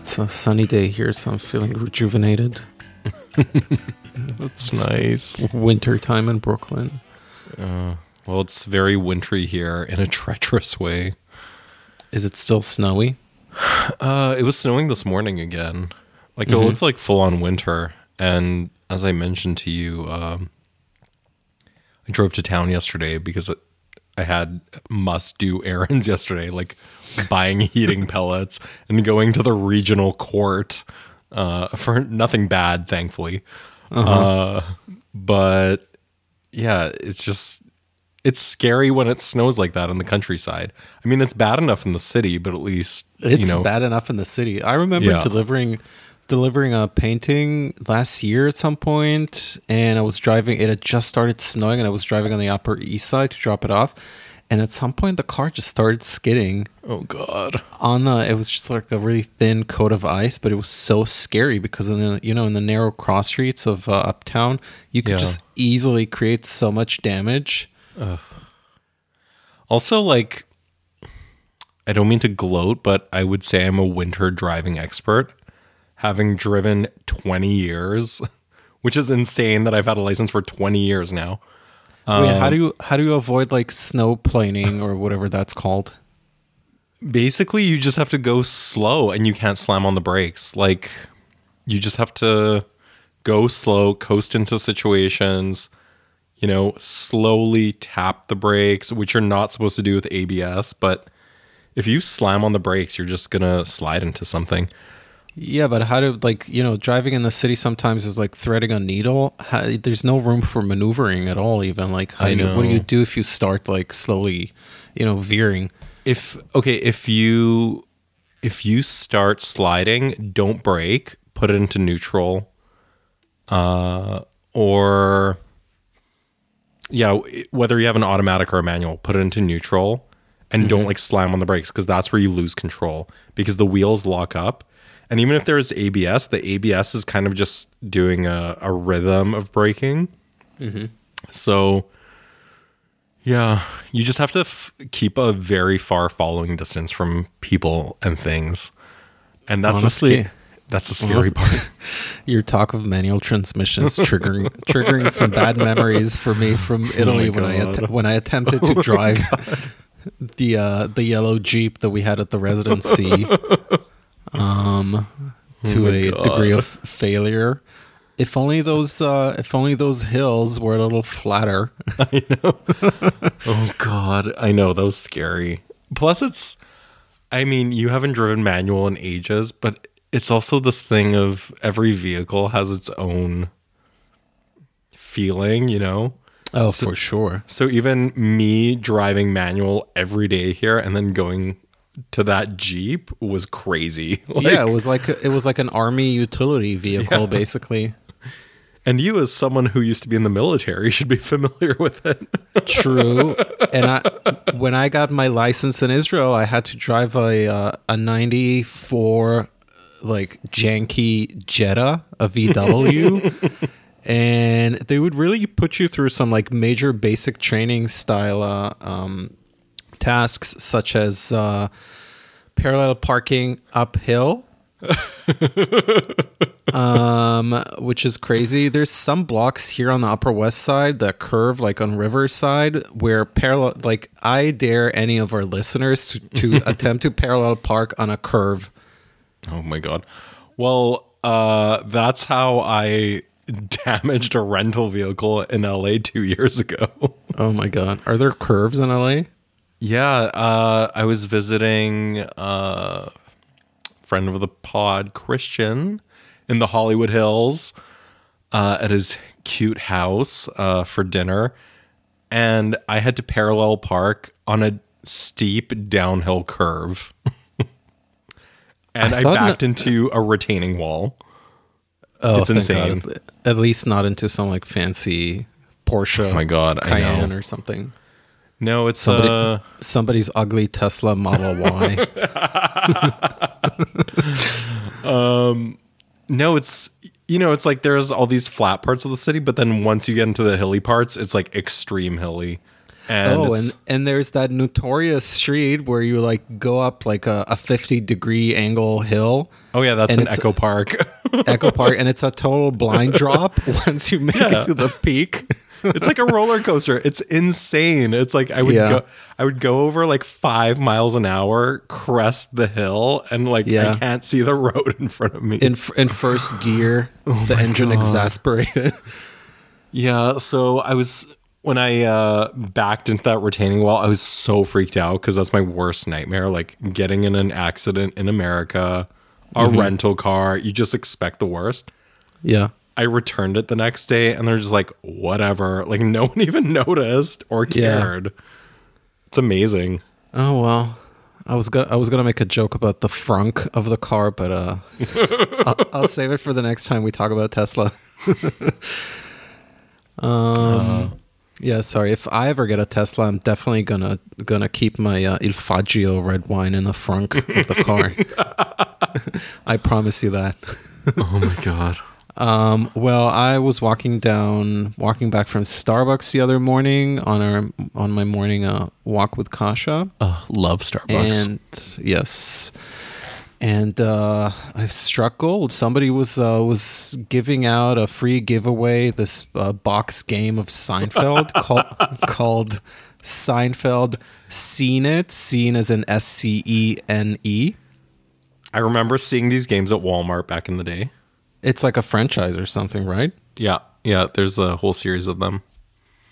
It's a sunny day here, so I'm feeling rejuvenated. That's nice. Winter time in Brooklyn. Uh, well, it's very wintry here in a treacherous way. Is it still snowy? Uh, it was snowing this morning again. Like Mhm. it looks like full on winter. And as I mentioned to you, um, I drove to town yesterday because I had must do errands yesterday, like buying heating pellets and going to the regional court uh, for nothing bad, thankfully. uh but yeah, it's just it's scary when it snows like that in the countryside. I mean, it's bad enough in the city, but at least It's you know, bad enough in the city. I remember Yeah. delivering delivering a painting last year at some point and I was driving it had just started snowing and I was driving on the upper east side to drop it off and at some point the car just started skidding Oh God! on the it was just like a really thin coat of ice but it was so scary because in the you know in the narrow cross streets of uh, uptown you could Yeah. just easily create so much damage Also, like, I don't mean to gloat, but I would say I'm a winter driving expert, having driven 20 years, which is insane that I've had a license for 20 years now. Wait, how Um, do you how do you avoid like snow planing or whatever that's called Basically, you just have to go slow and you can't slam on the brakes. Like, you just have to go slow, coast into situations, you know, slowly tap the brakes, which you're not supposed to do with ABS. But if you slam on the brakes, you're just going to slide into something. Yeah, but how do like you know driving in the city sometimes is like threading a needle. How, there's no room for maneuvering at all. Even like how I do what do you do if you start like slowly, you know, veering? if okay if you if you start sliding don't brake put it into neutral uh or yeah whether you have an automatic or a manual put it into neutral and don't like slam on the brakes because that's where you lose control because the wheels lock up and even if there's abs the abs is kind of just doing a, a rhythm of braking so yeah, you just have to f- keep a very far following distance from people and things, and that's Honestly- the sca- that's the scary part. Your talk of manual transmissions triggering triggering some bad memories for me from Italy when I att- when I attempted to drive the uh, the yellow jeep that we had at the residency um, to my a God. degree of failure. If only those uh, if only those hills were a little flatter. oh God, I know that was scary. Plus, it's, I mean, you haven't driven manual in ages, but it's also this thing of every vehicle has its own feeling, you know. Oh, for sure. So even me driving manual every day here and then going to that Jeep was crazy. Like, yeah, it was like it was like an army utility vehicle, Yeah. basically. And you, as someone who used to be in the military, should be familiar with it. True. and I, when I got my license in Israel, I had to drive a uh, a '94 like janky Jetta, a VW, and they would really put you through some like major basic training style uh, um, tasks, such as uh, parallel parking uphill. um, which is crazy. There's some blocks here on the Upper West Side that curve like on Riverside where parallel. Like I dare any of our listeners to, to attempt to parallel park on a curve. Oh my god. Well, uh, that's how I damaged a rental vehicle in LA two years ago. Oh my god, are there curves in LA? Yeah, uh, I was visiting a friend of the pod, Christian, in the Hollywood Hills uh, at his cute house uh, for dinner. And I had to parallel park on a steep downhill curve. and I I, backed into a retaining wall. Oh, It's insane. God. At least not into some like fancy Porsche. Oh my God, I Cayenne or something. No, it's Somebody, uh, somebody's ugly Tesla Model Y. no, it's you know, it's like there's all these flat parts of the city, but then once you get into the hilly parts, it's like extreme hilly. And oh, and and there's that notorious street where you like go up like a, a 50 degree angle hill. oh yeah, that's an Echo Park. Echo Park, and it's a total blind drop once you make Yeah. it to the peak. It's like a roller coaster. It's insane. It's like I would Yeah. go I would go over like five miles an hour, crest the hill, and like Yeah. I can't see the road in front of me. in in first gear, Oh the engine exasperated. Yeah, so I was when I uh backed into that retaining wall, I was so freaked out because that's my worst nightmare. Like getting in an accident in America, a Mm-hmm. rental car, you just expect the worst. Yeah. I returned it the next day and they're just like, whatever. Like no one even noticed or Yeah. cared. It's amazing. Oh well. I was gonna I was gonna make a joke about the frunk of the car, but uh, I'll, I'll save it for the next time we talk about Tesla. um, yeah, sorry. If I ever get a Tesla, I'm definitely gonna gonna keep my uh, Il Faggio red wine in the frunk of the car. I promise you that. Oh my god. Um, well, I was walking down, walking back from Starbucks the other morning on our on my morning uh, walk with Kasha, Uh, love Starbucks. and yes, and uh, I struck gold. Somebody was uh, was giving out a free giveaway this uh, box game of Seinfeld called called Seinfeld Scene It, scene as in S C E N E. I remember seeing these games at Walmart back in the day. It's like a franchise or something, right? Yeah, yeah, there's a whole series of them.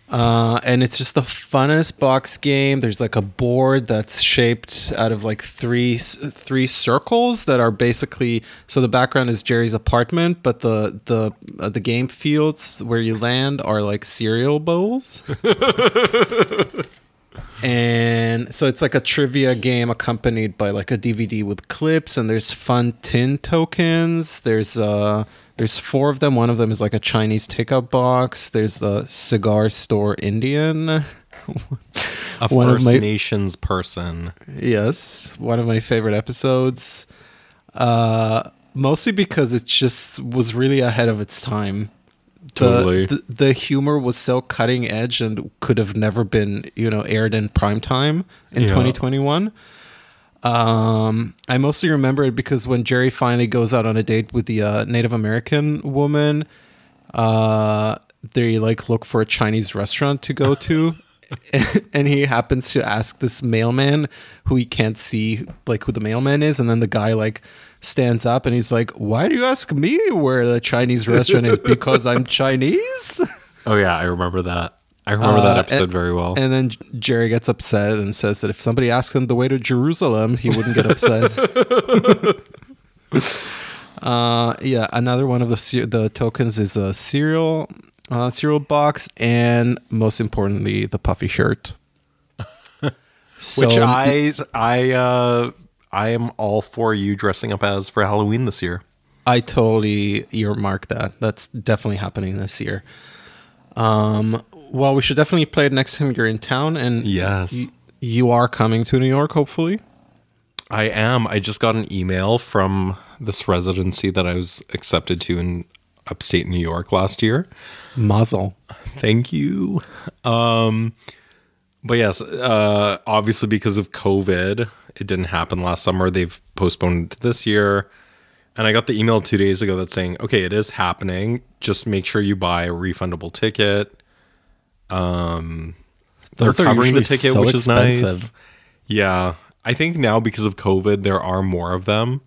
Uh, and it's just the funnest box game. There's like a board that's shaped out of like three three circles that are basically so the background is Jerry's apartment, but the the uh, the game fields where you land are like cereal bowls. and so it's like a trivia game accompanied by like a DVD with clips and there's fun tin tokens. There's uh there's four of them. One of them is like a Chinese takeout box. There's the cigar store Indian. A One First my- Nations person. yes, one of my favorite episodes. Uh mostly because it just was really ahead of its time. The, Totally. the the humor was so cutting edge and could have never been, you know, aired in prime time in Yeah. 2021. Um, I mostly remember it because when Jerry finally goes out on a date with the uh, Native American woman, uh, they like look for a Chinese restaurant to go to, and he happens to ask this mailman who he can't see like who the mailman is, and then the guy like stands up and he's like, "Why do you ask me where the Chinese restaurant is? Because I'm Chinese." Oh yeah, I remember that. I remember that Uh, episode and- very well. And then Jerry gets upset and says that if somebody asked him the way to Jerusalem, he wouldn't get upset. uh, yeah, another one of the the tokens is a cereal uh, cereal box, and most importantly, the puffy shirt. So, Which I I uh I am all for you dressing up as for Halloween this year. I totally earmark that. That's definitely happening this year. Um, well, we should definitely play it next time you're in town, and Yes. y- you are coming to New York, hopefully. I am. I just got an email from this residency that I was accepted to in upstate New York last year. Mazel. Thank you. Um but yes, uh obviously because of COVID, it didn't happen last summer. They've postponed it to this year. And I got the email 2 days ago that's saying, "Okay, it is happening. Just make sure you buy a refundable ticket." Um they're Those covering the ticket, so which is nice. expensive. Yeah. I think now because of COVID, there are more of them.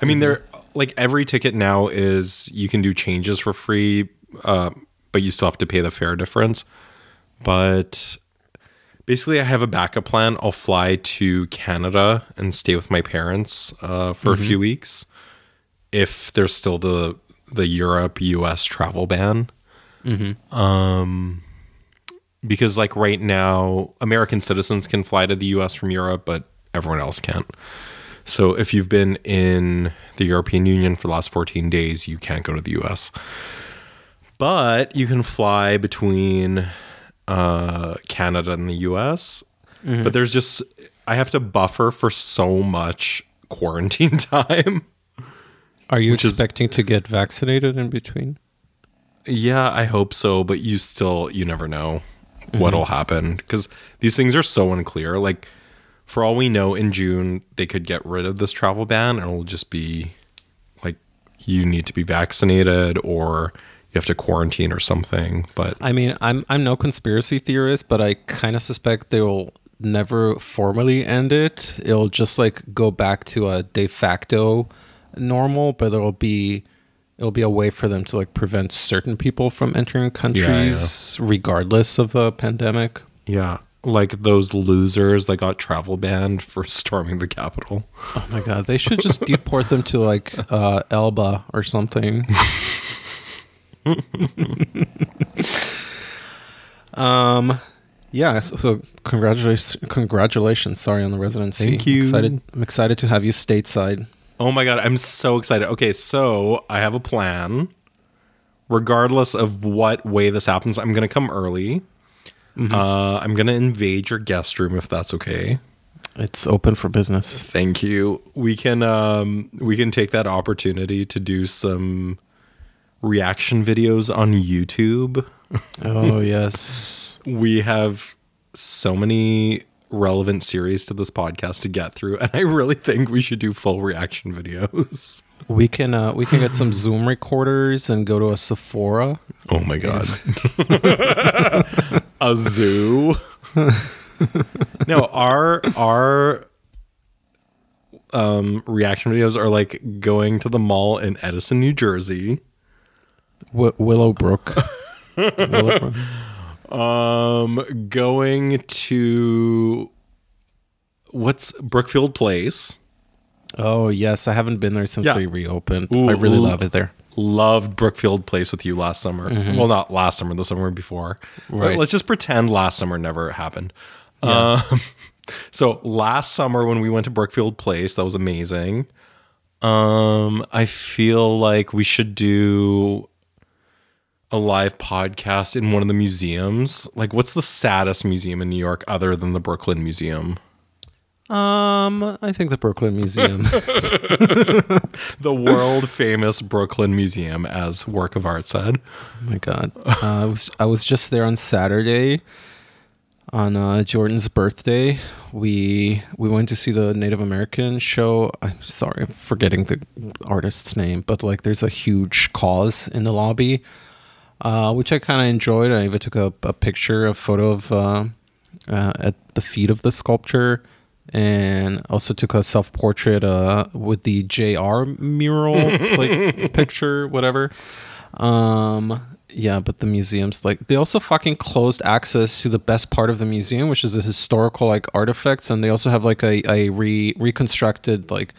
I mean, they're like every ticket now is you can do changes for free, uh, but you still have to pay the fare difference. But basically, I have a backup plan. I'll fly to Canada and stay with my parents uh, for a few weeks if there's still the the Europe US travel ban. Um, because like right now, American citizens can fly to the US from Europe, but everyone else can't. So if you've been in the European Union for the last 14 days, you can't go to the US. But you can fly between uh, Canada and the US. But there's just, I have to buffer for so much quarantine time. Are you Which is- expecting to get vaccinated in between? Yeah, I hope so, but you still you never know what'll happen because these things are so unclear. Like for all we know, in June they could get rid of this travel ban, and it'll just be like you need to be vaccinated or you have to quarantine or something. But I mean, I'm I'm no conspiracy theorist, but I kind of suspect they will never formally end it. It'll just like go back to a de facto normal, but there'll be it'll be a way for them to like prevent certain people from entering countries regardless of a pandemic. yeah, like those losers that got travel banned for storming the Capitol. Oh my god, they should just deport them to like uh, Elba or something. um, yeah. So, so congratulations, congratulations. Sorry on the residency. Thank you. Excited, I'm excited to have you stateside. Oh my god, I'm so excited. Okay, so I have a plan. Regardless of what way this happens, I'm gonna come early. Uh, I'm gonna invade your guest room if that's okay. It's open for business. Thank you. We can um, we can take that opportunity to do some reaction videos on YouTube. Oh yes. We have so many relevant series to this podcast to get through, and I really think we should do full reaction videos. We can uh, we can get some Zoom recorders and go to a Sephora. Oh my god. a zoo. no, our our um reaction videos are like going to the mall in Edison, New Jersey. W- Willowbrook. Willowbrook. Um going to what's Brookfield Place. Oh yes, I haven't been there since Yeah. they reopened. Ooh, I really ooh. love it there. Loved Brookfield Place with you last summer. Well, not last summer, the summer before. But Right. let's just pretend last summer never happened. Um, so last summer when we went to Brookfield Place, that was amazing. Um, I feel like we should do a live podcast in one of the museums. Like, what's the saddest museum in New York other than the Brooklyn Museum? Um, I think the Brooklyn Museum. The world famous Brooklyn Museum, as work of art said. Oh my god, uh, I was I was just there on Saturday, on uh, Jordan's birthday. We we went to see the Native American show. I'm sorry, I'm forgetting the artist's name, but like there's a huge KAWS in the lobby, uh, which I kind of enjoyed. I even took a, a picture, a photo of uh, uh, at the feet of the sculpture. And also took a self portrait uh, with the JR mural like picture, whatever. Um, yeah, but the museum's like they also fucking closed access to the best part of the museum, which is the historical like artifacts, and they also have like a a re reconstructed like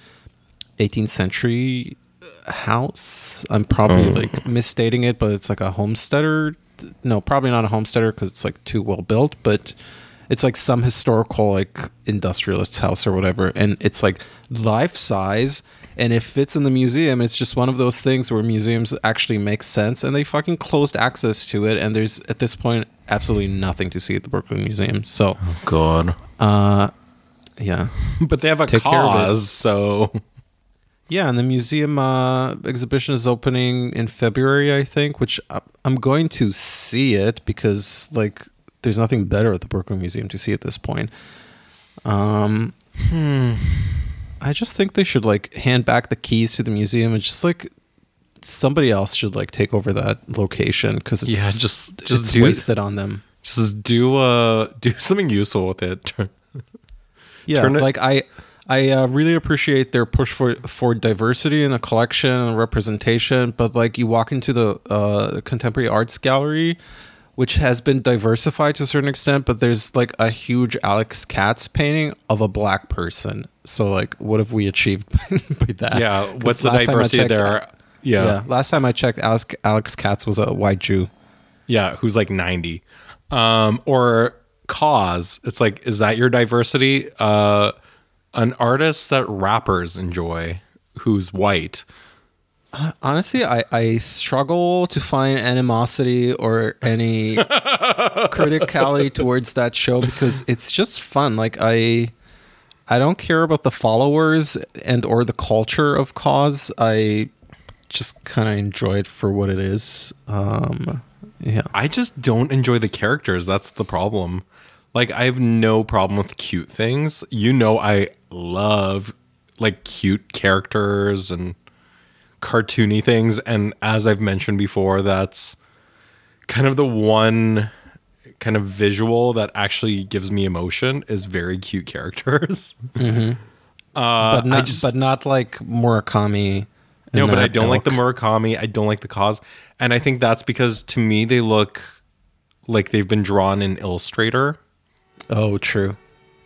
18th century house. I'm probably like misstating it, but it's like a homesteader. No, probably not a homesteader because it's like too well built, but it's like some historical like industrialist's house or whatever, and it's like life size. And it fits in the museum. It's just one of those things where museums actually make sense, and they fucking closed access to it. And there's at this point absolutely nothing to see at the Brooklyn Museum. So, God. uh, yeah, But they have a Take care of it. KAWS, so Yeah, and the museum uh, exhibition is opening in February, I think, which I'm going to see it because like there's nothing better at the Brooklyn Museum to see at this point. Um, I just think they should like hand back the keys to the museum and just like somebody else should like take over that location because it's Yeah, just- it's just do- wasted on them. just do uh do something useful with it. Yeah, Turn it- like I I uh, really appreciate their push for for diversity in the collection and representation, but like you walk into the uh, contemporary arts gallery, which has been diversified to a certain extent, but there's like a huge Alex Katz painting of a black person. So like, what have we achieved by that? yeah, what's the last time I diversity checked- there? Yeah. Yeah. last time I checked, Alex Alex Katz was a white Jew. Yeah, who's like 90. Um or KAWS. It's like is that your diversity? Uh an artist that rappers enjoy who's white. Honestly, I, I struggle to find animosity or any criticality towards that show because it's just fun. Like I I don't care about the followers and or the culture of KAWS. I just kind of enjoy it for what it is. Um, yeah. I just don't enjoy the characters. That's the problem. Like I have no problem with cute things. You know I love like cute characters and cartoony things and as I've mentioned before that's kind of the one kind of visual that actually gives me emotion is very cute characters. Uh, but not, just, but not like Murakami. no, but I don't like the. Murakami. I don't like the KAWS, and I think that's because to me they look like they've been drawn in Illustrator, Oh, true.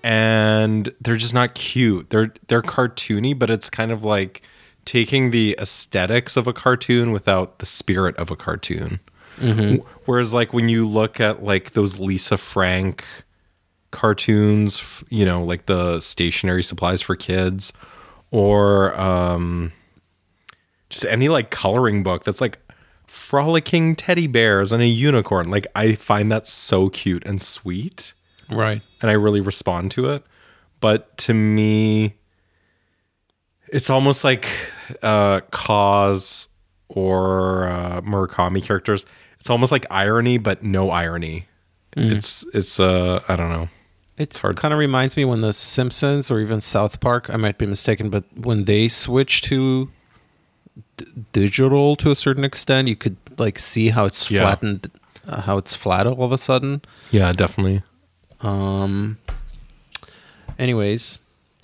and they're just not cute. They're they're cartoony, but it's kind of like taking the aesthetics of a cartoon without the spirit of a cartoon. W- Whereas, like when you look at like those Lisa Frank cartoons, you know, like the stationary supplies for kids, or um, just any like coloring book that's like frolicking teddy bears and a unicorn. Like I find that so cute and sweet, Right. and I really respond to it. But to me, it's almost like uh, KAWS or uh, Murakami characters. It's almost like irony, but no irony. It's it's uh I don't know. It hard. kind of reminds me when the Simpsons or even South Park, I might be mistaken, but when they switch to d- digital to a certain extent, you could like see how it's Yeah. flattened, uh, how it's flat all of a sudden. Yeah, definitely. Um. Anyways,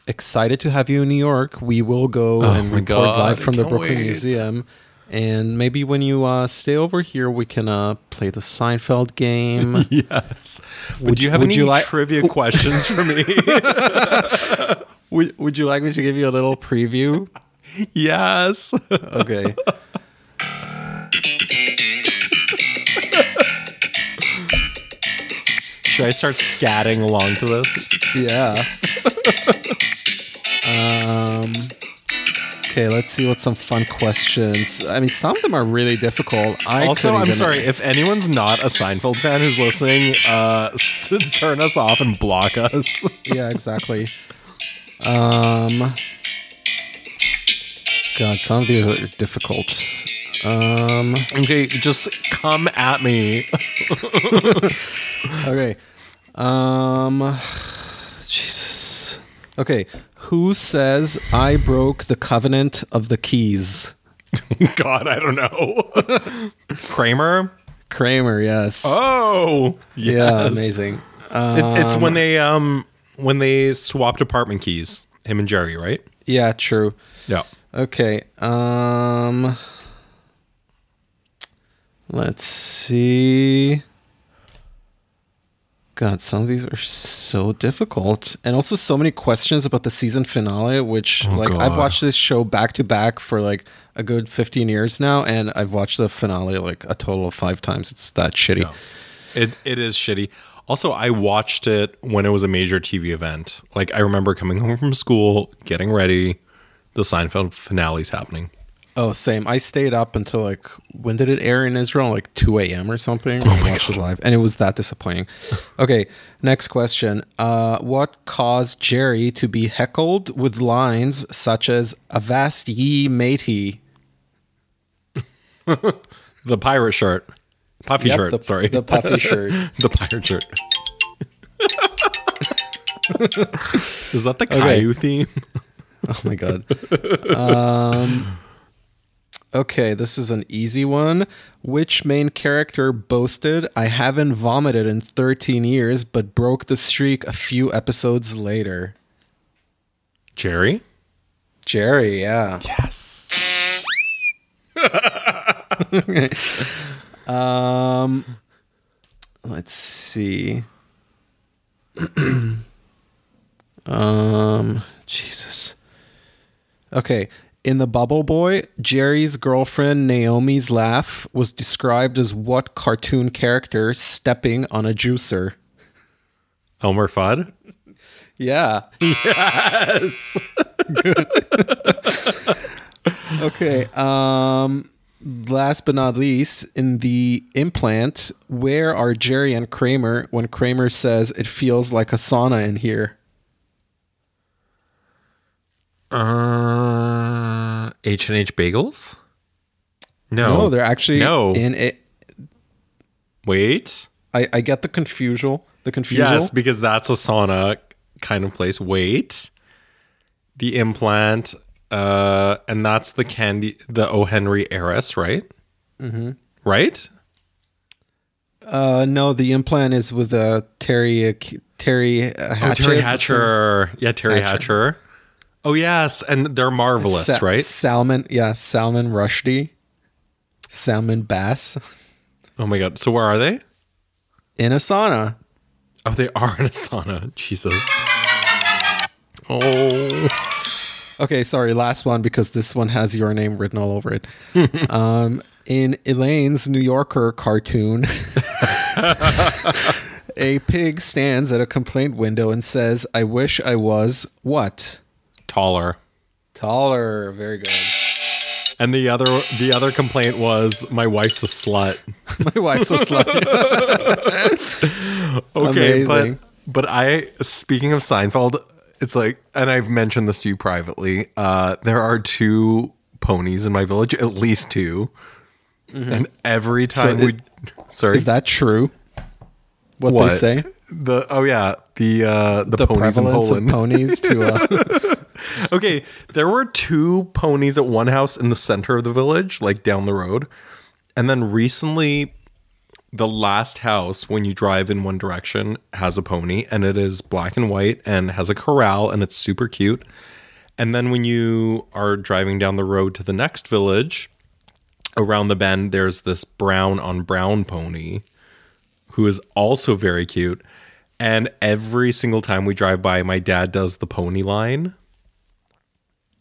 excited to have you in New York. We will go Oh and my report God, live from the Brooklyn wait. Museum. And maybe when you uh, stay over here, we can uh, play the Seinfeld game. Yes. Would, Would you you- have would any you like- trivia questions for me? would, would you like me to give you a little preview? yes. Okay. Should I start scatting along to this? Yeah. um. Okay, let's see what some fun questions. I mean, some of them are really difficult. I also, I'm even- sorry if anyone's not a Seinfeld fan who's listening. Uh, s- turn us off and block us. Yeah, exactly. Um. God, some of these are difficult. Um. okay, just come at me. Okay. Um. Jesus. Okay. Who says I broke the covenant of the keys? God, I don't know. Kramer. Kramer. Yes. Oh, Yeah. yes. Amazing. It, it's when they um when they swapped apartment keys. Him and Jerry, right? Yeah. True. Yeah. Okay. Um Let's see. God, some of these are so difficult. And also so many questions about the season finale, which oh, like I've watched this show back to back for like a good 15 years now and I've watched the finale like a total of 5 times. It's that shitty. No. It it is shitty. Also, I watched it when it was a major TV event. Like I remember coming home from school, getting ready, the Seinfeld finale's happening. Oh, same. I stayed up until like when did it air in Israel? Like two a.m. or something. Oh I watched it live, and it was that disappointing. Okay, next question. Uh, what caused Jerry to be heckled with lines such as "Avast ye, matey"? The pirate shirt. Puffy Yep, shirt, the- sorry. the puffy shirt. the pirate shirt. is that the Okay. Caillou theme? Oh my god. um, okay, this is an easy one. Which main character boasted, "I haven't vomited in 13 years, but broke the streak a few episodes later"? Jerry? Jerry, yeah. Yes. Um, let's see. um, Jesus. Okay. In The Bubble Boy, Jerry's girlfriend Naomi's laugh was described as what cartoon character stepping on a juicer? Elmer Fudd? Yeah. Yes. Okay. Um last but not least, in the implant, where are Jerry and Kramer when Kramer says it feels like a sauna in here? Uh, H and H Bagels. No, No, they're actually no. in it. Wait. I, I get the confusion. The confusion. Yes, because that's a sauna kind of place. Wait. The implant, uh, and that's the candy, the O. Henry heiress, right? Mm-hmm. Right? Uh, no, the implant is with uh, Teri uh, Teri uh, Oh, Hatcher. Teri Hatcher. Yeah, Teri Hatcher. Hatcher. Oh, yes. And they're marvelous, Sa- right? Salmon, yeah, Salman Rushdie, Salmon Bass Oh, my God. So, where are they? in a sauna. Oh, they are in a sauna. Jesus. Oh. Okay, sorry, last one because this one has your name written all over it. um, in Elaine's New Yorker cartoon, a pig stands at a complaint window and says, "I wish I was what." Taller. Taller, very good. And the other the other complaint was my wife's a slut. My wife's a slut. Okay, Amazing. but but I speaking of Seinfeld, it's like and I've mentioned this to you privately. Uh there are two ponies in my village, at least 2 And every time So we sorry. Is that true? What, what? they say? The oh yeah, the uh the, The ponies in prevalence of Poland. ponies to uh, okay, there were two ponies at one house in the center of the village, like down the road. And then recently, the last house, when you drive in one direction, has a pony and it is black and white and has a corral and it's super cute. And then when you are driving down the road to the next village, around the bend, there's this brown on brown pony who is also very cute. And every single time we drive by, my dad does the pony line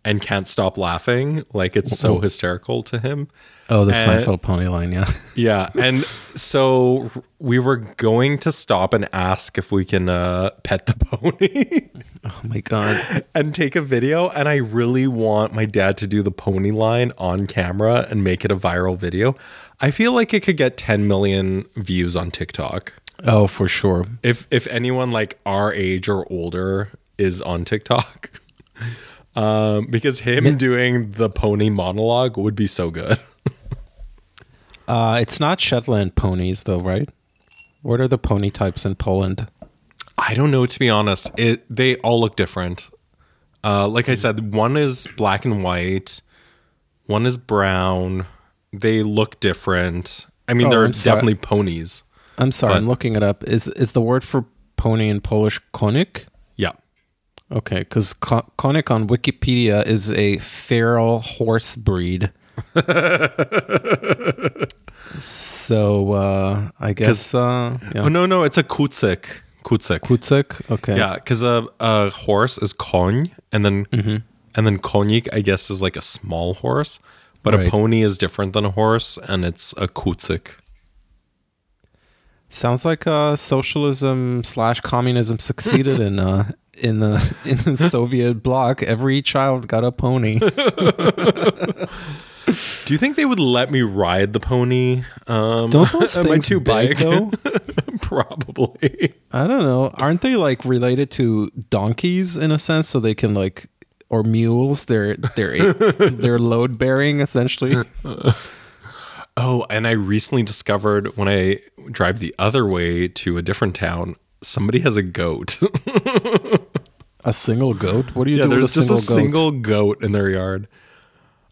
and can't stop laughing. Like it's so hysterical to him. oh, the Uh, Seinfeld pony line, yeah. Yeah. And so we were going to stop and ask if we can uh, pet the pony Oh my god. and take a video. And I really want my dad to do the pony line on camera and make it a viral video. I feel like it could get 10 million views on TikTok. Oh, for sure. if if anyone like our age or older is on TikTok. Um, because him doing the pony monologue would be so good. Uh, it's not Shetland ponies, though, right? What are the pony types in Poland? I don't know to be honest. It they all look different. Uh, like I said, one is black and white, one is brown. They look different. I mean, Oh, they're definitely ponies. I'm sorry, But- I'm looking it up. Is is the word for pony in Polish konik? Yeah. Okay, because ko- konik on Wikipedia is a feral horse breed. so uh, I guess uh, Oh no, no, it's a kucyk. Kucyk. Kucyk. Okay. Yeah, because a, a horse is koń, and then Mm-hmm. and then konik, I guess, is like a small horse, but a pony is different than a horse, and it's a kucyk. Sounds like uh, socialism slash communism succeeded in uh, in the in the Soviet bloc. Every child got a pony. Do you think they would let me ride the pony? Um, Don't those am I too big, big? though? Probably. I don't know. Aren't they like related to donkeys in a sense? So they can like, or mules? They're they're they're load bearing essentially. Oh, and I recently discovered when I drive the other way to a different town, somebody has a goat. A single goat. What do you yeah, do there's with a just single a goat? single goat in their yard.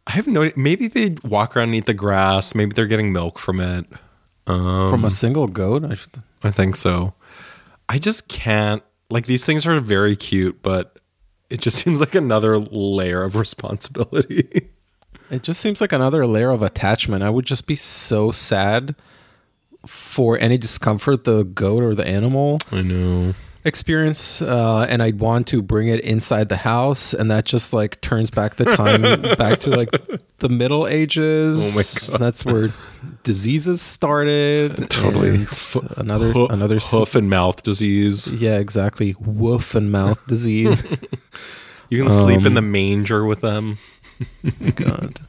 I have no. Maybe they walk around and eat the grass. Maybe they're getting milk from it. Um, from a single goat. I should- I think so. I just can't. Like these things are very cute, but it just seems like another layer of responsibility. It just seems like another layer of attachment. I would just be so sad for any discomfort the goat or the animal I know. experience uh, and I'd want to bring it inside the house and that just like turns back the time back to like the middle ages Oh my God. that's where diseases started Totally. another Hoof, another hoof and mouth disease. yeah exactly wolf and mouth disease You can sleep in Um, the manger with them. god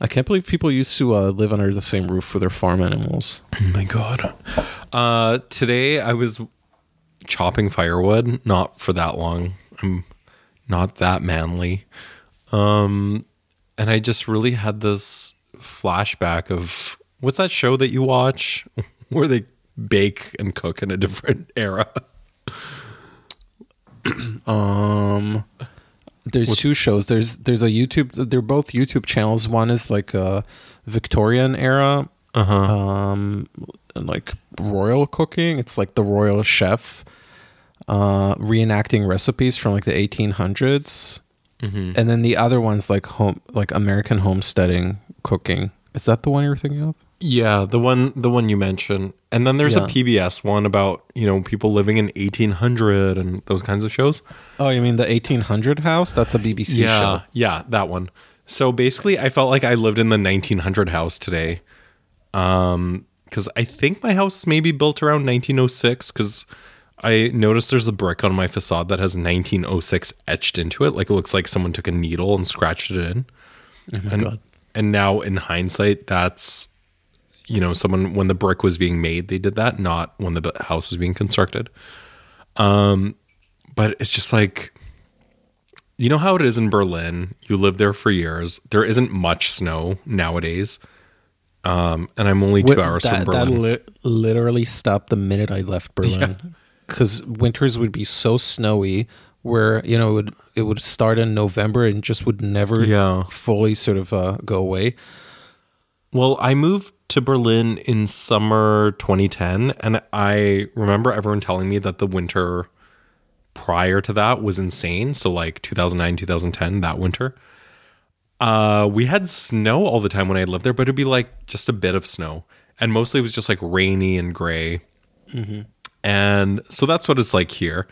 I can't believe people used to uh, live under the same roof with their farm animals Oh my god. Uh, today I was chopping firewood. Not for that long. I'm not that manly. Um, and I just really had this flashback of what's that show that you watch where they bake and cook in a different era? Um, there's two shows. There's there's a YouTube. They're both YouTube channels. One is like a Victorian era, Uh huh. um, and like royal cooking. It's like the royal chef, uh, reenacting recipes from like the 1800s. hmm And then the other one's like home, like American homesteading cooking. Is that the one you're thinking of? Yeah, the one the one you mentioned, and then there's Yeah. a PBS one about you know people living in 1800 and those kinds of shows. Oh, you mean the 1800 house? That's a BBC show. yeah, that one. So basically, I felt like I lived in the 1900 house today, um, because I think my house is maybe built around 1906. Because I noticed there's a brick on my facade that has 1906 etched into it, like it looks like someone took a needle and scratched it in. Oh and God. and now in hindsight, that's you know someone when the brick was being made, they did that, not when the house was being constructed. Um, but it's just like you know how it is in Berlin. You live there for years. There isn't much snow nowadays. Um, and I'm only two hours that, from that Berlin. li- literally stopped the minute I left Berlin. Because winters would be so snowy, where you know it would it would start in November and just would never Yeah. fully sort of uh, go away. Well, I moved to Berlin in summer 2010, and I remember everyone telling me that the winter prior to that was insane. So, like 2009, 2010, that winter. Uh, we had snow all the time when I lived there, but it'd be like just a bit of snow, and mostly it was just like rainy and gray. And so that's what it's like here.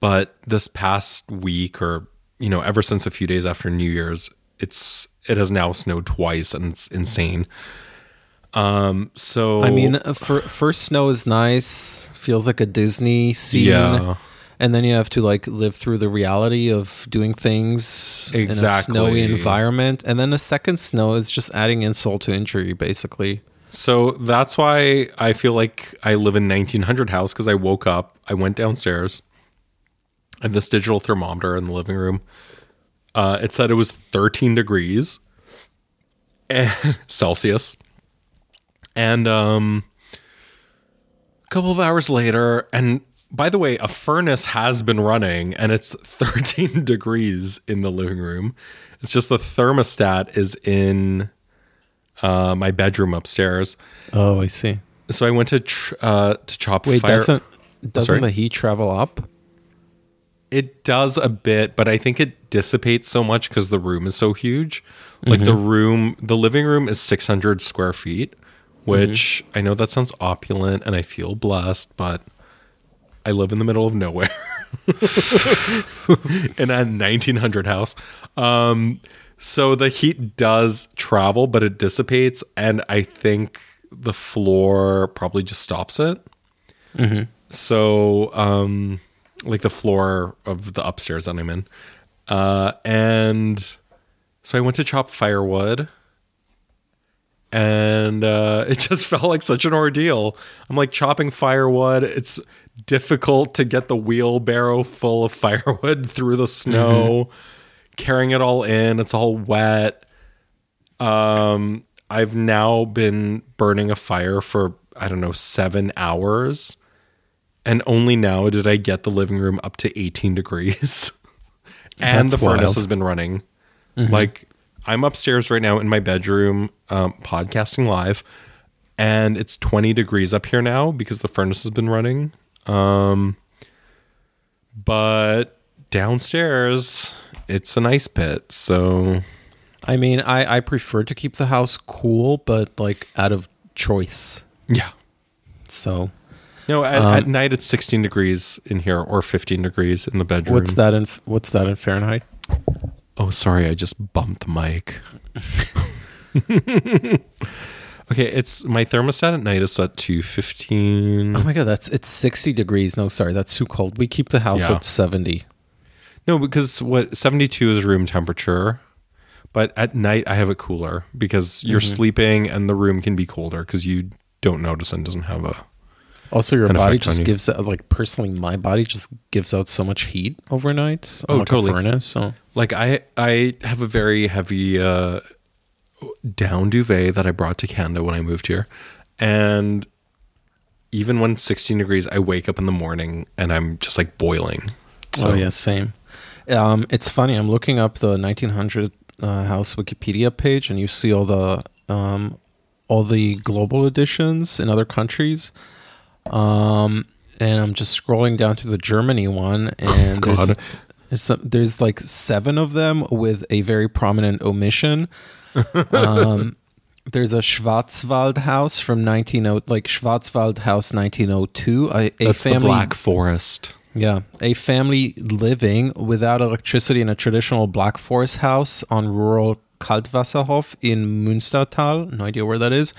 But this past week, or you know, ever since a few days after New Year's, it's it has now snowed twice, and it's insane. Um. So I mean, uh, for, first snow is nice, feels like a Disney scene. Yeah. And then you have to like live through the reality of doing things in a snowy environment. And then the second snow is just adding insult to injury, basically. So that's why I feel like I live in 1900 house because I woke up, I went downstairs, I have this digital thermometer in the living room. Uh, it said it was 13 degrees and Celsius, and um, a couple of hours later, and by the way, a furnace has been running, and it's 13 degrees in the living room. It's just the thermostat is in uh, my bedroom upstairs. Oh, I see. So I went to tr- uh, to chop Wait, fire. doesn't doesn't Sorry? the heat travel up? It does a bit, but I think it dissipates so much because the room is so huge. Like the Mm-hmm. room, the living room is 600 square feet, which Mm-hmm. I know that sounds opulent and I feel blessed, but I live in the middle of nowhere in a 1900 house. Um, so the heat does travel, but it dissipates, and I think the floor probably just stops it. So, um, like the floor of the upstairs that I'm in. Uh, and so I went to chop firewood and uh, it just felt like such an ordeal. I'm like chopping firewood. It's difficult to get the wheelbarrow full of firewood through the snow, carrying it all in. It's all wet. Um, I've now been burning a fire for, I don't know, seven hours. And only now did I get the living room up to 18 degrees. and That's the furnace wild. has been running. Like, I'm upstairs right now in my bedroom, um, podcasting live, and it's 20 degrees up here now because the furnace has been running. Um, but downstairs, it's an ice pit. So, I mean, I I prefer to keep the house cool, but like out of choice. yeah. So No, at, Um, at night it's 16 degrees in here or 15 degrees in the bedroom. what's that in what's that in Fahrenheit? Oh, sorry, I just bumped the mic. okay, it's my thermostat at night is set to 15. Oh my god, that's it's sixty degrees. No, sorry, that's too cold. We keep the house Yeah. at seventy. No, because what 72 is room temperature. But at night I have it cooler because you're Mm-hmm. sleeping and the room can be colder because you don't notice and doesn't have a Also, your An body effect on just you. gives out like personally, my body just gives out so much heat overnight. Oh, like totally. A furnace. So like I I have a very heavy uh down duvet that I brought to Canada when I moved here. And even when 16 degrees, I wake up in the morning and I'm just like boiling. oh yeah, same. Um, it's funny. I'm looking up the 1900 uh, house Wikipedia page, and you see all the um, all the global editions in other countries. Um, and I'm just scrolling down to the Germany one, and Oh, there's, some, there's like seven of them with a very prominent omission. um, there's a Schwarzwald house from 190 like Schwarzwald house 1902. A, a That's family the Black Forest. yeah, a family living without electricity in a traditional Black Forest house on rural Kaltwasserhof in Münstertal. No idea where that is.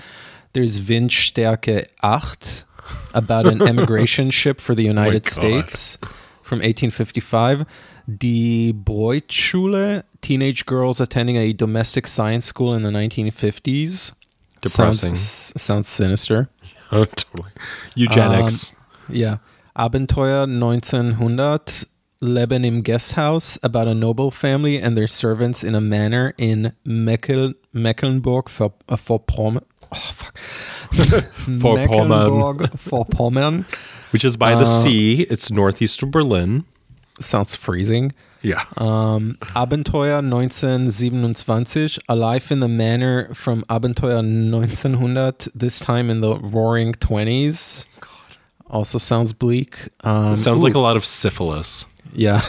There's Windstärke 8 about an emigration ship for the United God. States from 1855. Die Bräuteschule, teenage girls attending a domestic science school in the 1950s. Depressing. Sounds, sounds sinister. Oh, totally. Eugenics. Yeah. Abenteuer 1900, Leben im Gutshaus, about a noble family and their servants in a manor in Meckel, Mecklenburg for, uh, Vorpommern. Oh, fuck. Vorpommern. Mecklenburg Vorpommern. which is by the uh, sea. It's northeast of Berlin. Sounds freezing. Yeah. Um, Abenteuer 1927, a life in the manor from Abenteuer 1900, this time in the roaring 20s. God. Also sounds bleak. Um, Sounds ooh. like a lot of syphilis. Yeah.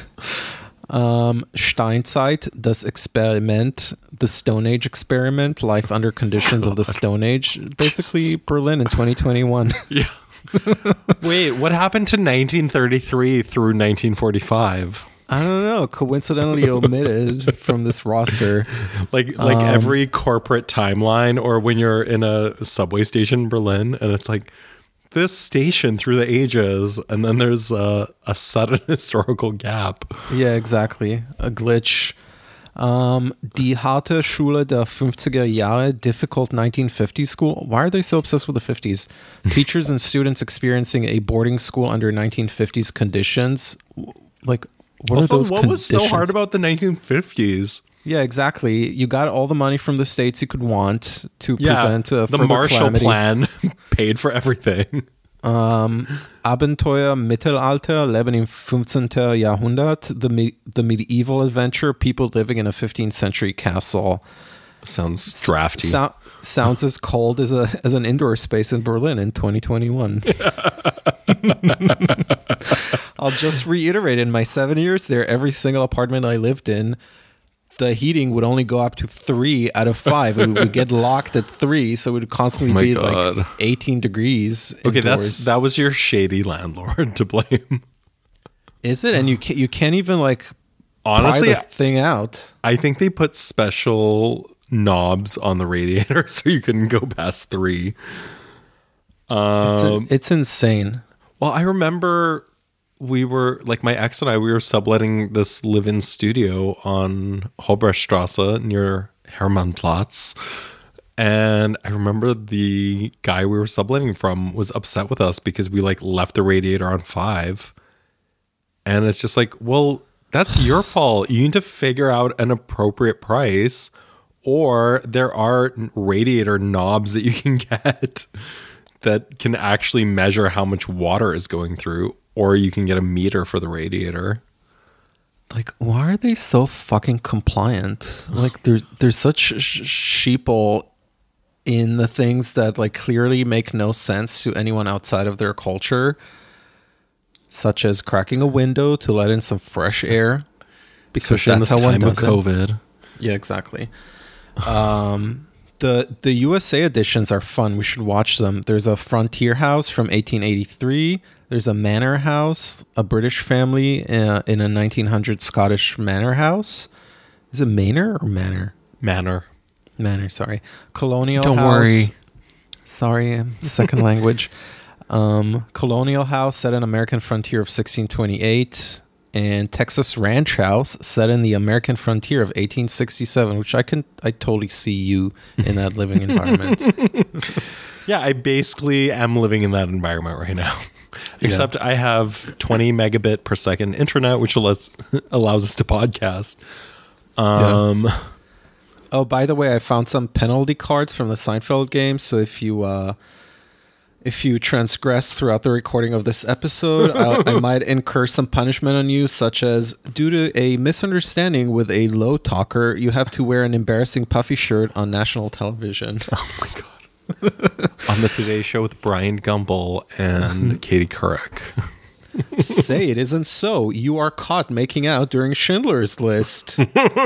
Um, Steinzeit, das Experiment, the Stone Age experiment, life under conditions of the Stone Age. Basically, Berlin in 2021. Yeah. Wait, what happened to 1933 through 1945? I don't know. Coincidentally omitted from this roster. Like like Um, every corporate timeline or when you're in a subway station in Berlin and it's like this station through the ages and then there's a, a sudden historical gap. Yeah, exactly. A glitch. Um, die harte Schule der 50er Jahre, difficult 1950s school. Why are they so obsessed with the 50s? Teachers and students experiencing a boarding school under 1950s conditions. Like, what are those what was so hard about the 1950s? Yeah, exactly. You got all the money from the states you could want to Yeah, prevent uh, the Marshall calamity. Plan paid for everything. Um, Abenteuer Mittelalter, Leben im 15. Jahrhundert, the me- the medieval adventure, people living in a 15th century castle. Sounds drafty. So- sounds as cold as a as an indoor space in Berlin in 2021. I'll just reiterate: in my seven years there, every single apartment I lived in, the heating would only go up to three out of five. It would get locked at three, so it would constantly Oh be God. like 18 degrees. okay, that's that was your shady landlord to blame. Is it? And you can't, you can't even like Honestly, pry the thing out. I think they put special knobs on the radiator so you couldn't go past three. It's, Um, it's insane. well, I remember we were like my ex and I we were subletting this live-in studio on Hobrechtstrasse near Hermannplatz. And I remember the guy we were subletting from was upset with us because we like left the radiator on five. And it's just like, well, that's your fault. You need to figure out an appropriate price, or there are radiator knobs that you can get that can actually measure how much water is going through, or you can get a meter for the radiator. Like, why are they so fucking compliant? Like, there's there's such sh- sheeple in the things that like clearly make no sense to anyone outside of their culture, such as cracking a window to let in some fresh air. Because Especially in this that's how one time of does it. COVID. Yeah, exactly. Um, the the USA editions are fun. We should watch them. There's a frontier house from 1883. There's a manor house, a British family uh, in a 1900 Scottish manor house. Is it manor or manor? Manor. Manor, sorry. Colonial Don't house. worry. Sorry, second language. Um, colonial house set in American frontier of 1628 and Texas ranch house set in the American frontier of 1867, which I can I totally see you in that living environment. Yeah, I basically am living in that environment right now. Except I have 20 megabit per second internet, which lets, allows us to podcast. Um, Oh, by the way, I found some penalty cards from the Seinfeld game. So if you uh, if you transgress throughout the recording of this episode, I, I might incur some punishment on you, such as due to a misunderstanding with a low talker, you have to wear an embarrassing puffy shirt on national television. Oh my god. On the Today Show with Bryant Gumbel and Katie Couric. Say it isn't so. You are caught making out during Schindler's List.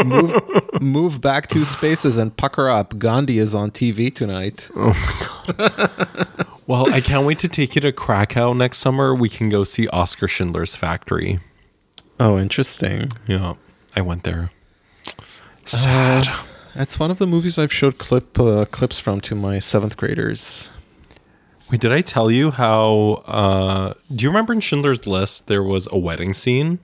move, move back two spaces and pucker up. Gandhi is on TV tonight. Oh my god. well, I can't wait to take you to Krakow next summer. We can go see Oskar Schindler's Factory. Oh, interesting. Yeah, I went there. Sad. Uh, that's one of the movies I've showed clip uh, clips from to my seventh graders. Wait, did I tell you how? Uh, do you remember in Schindler's List there was a wedding scene?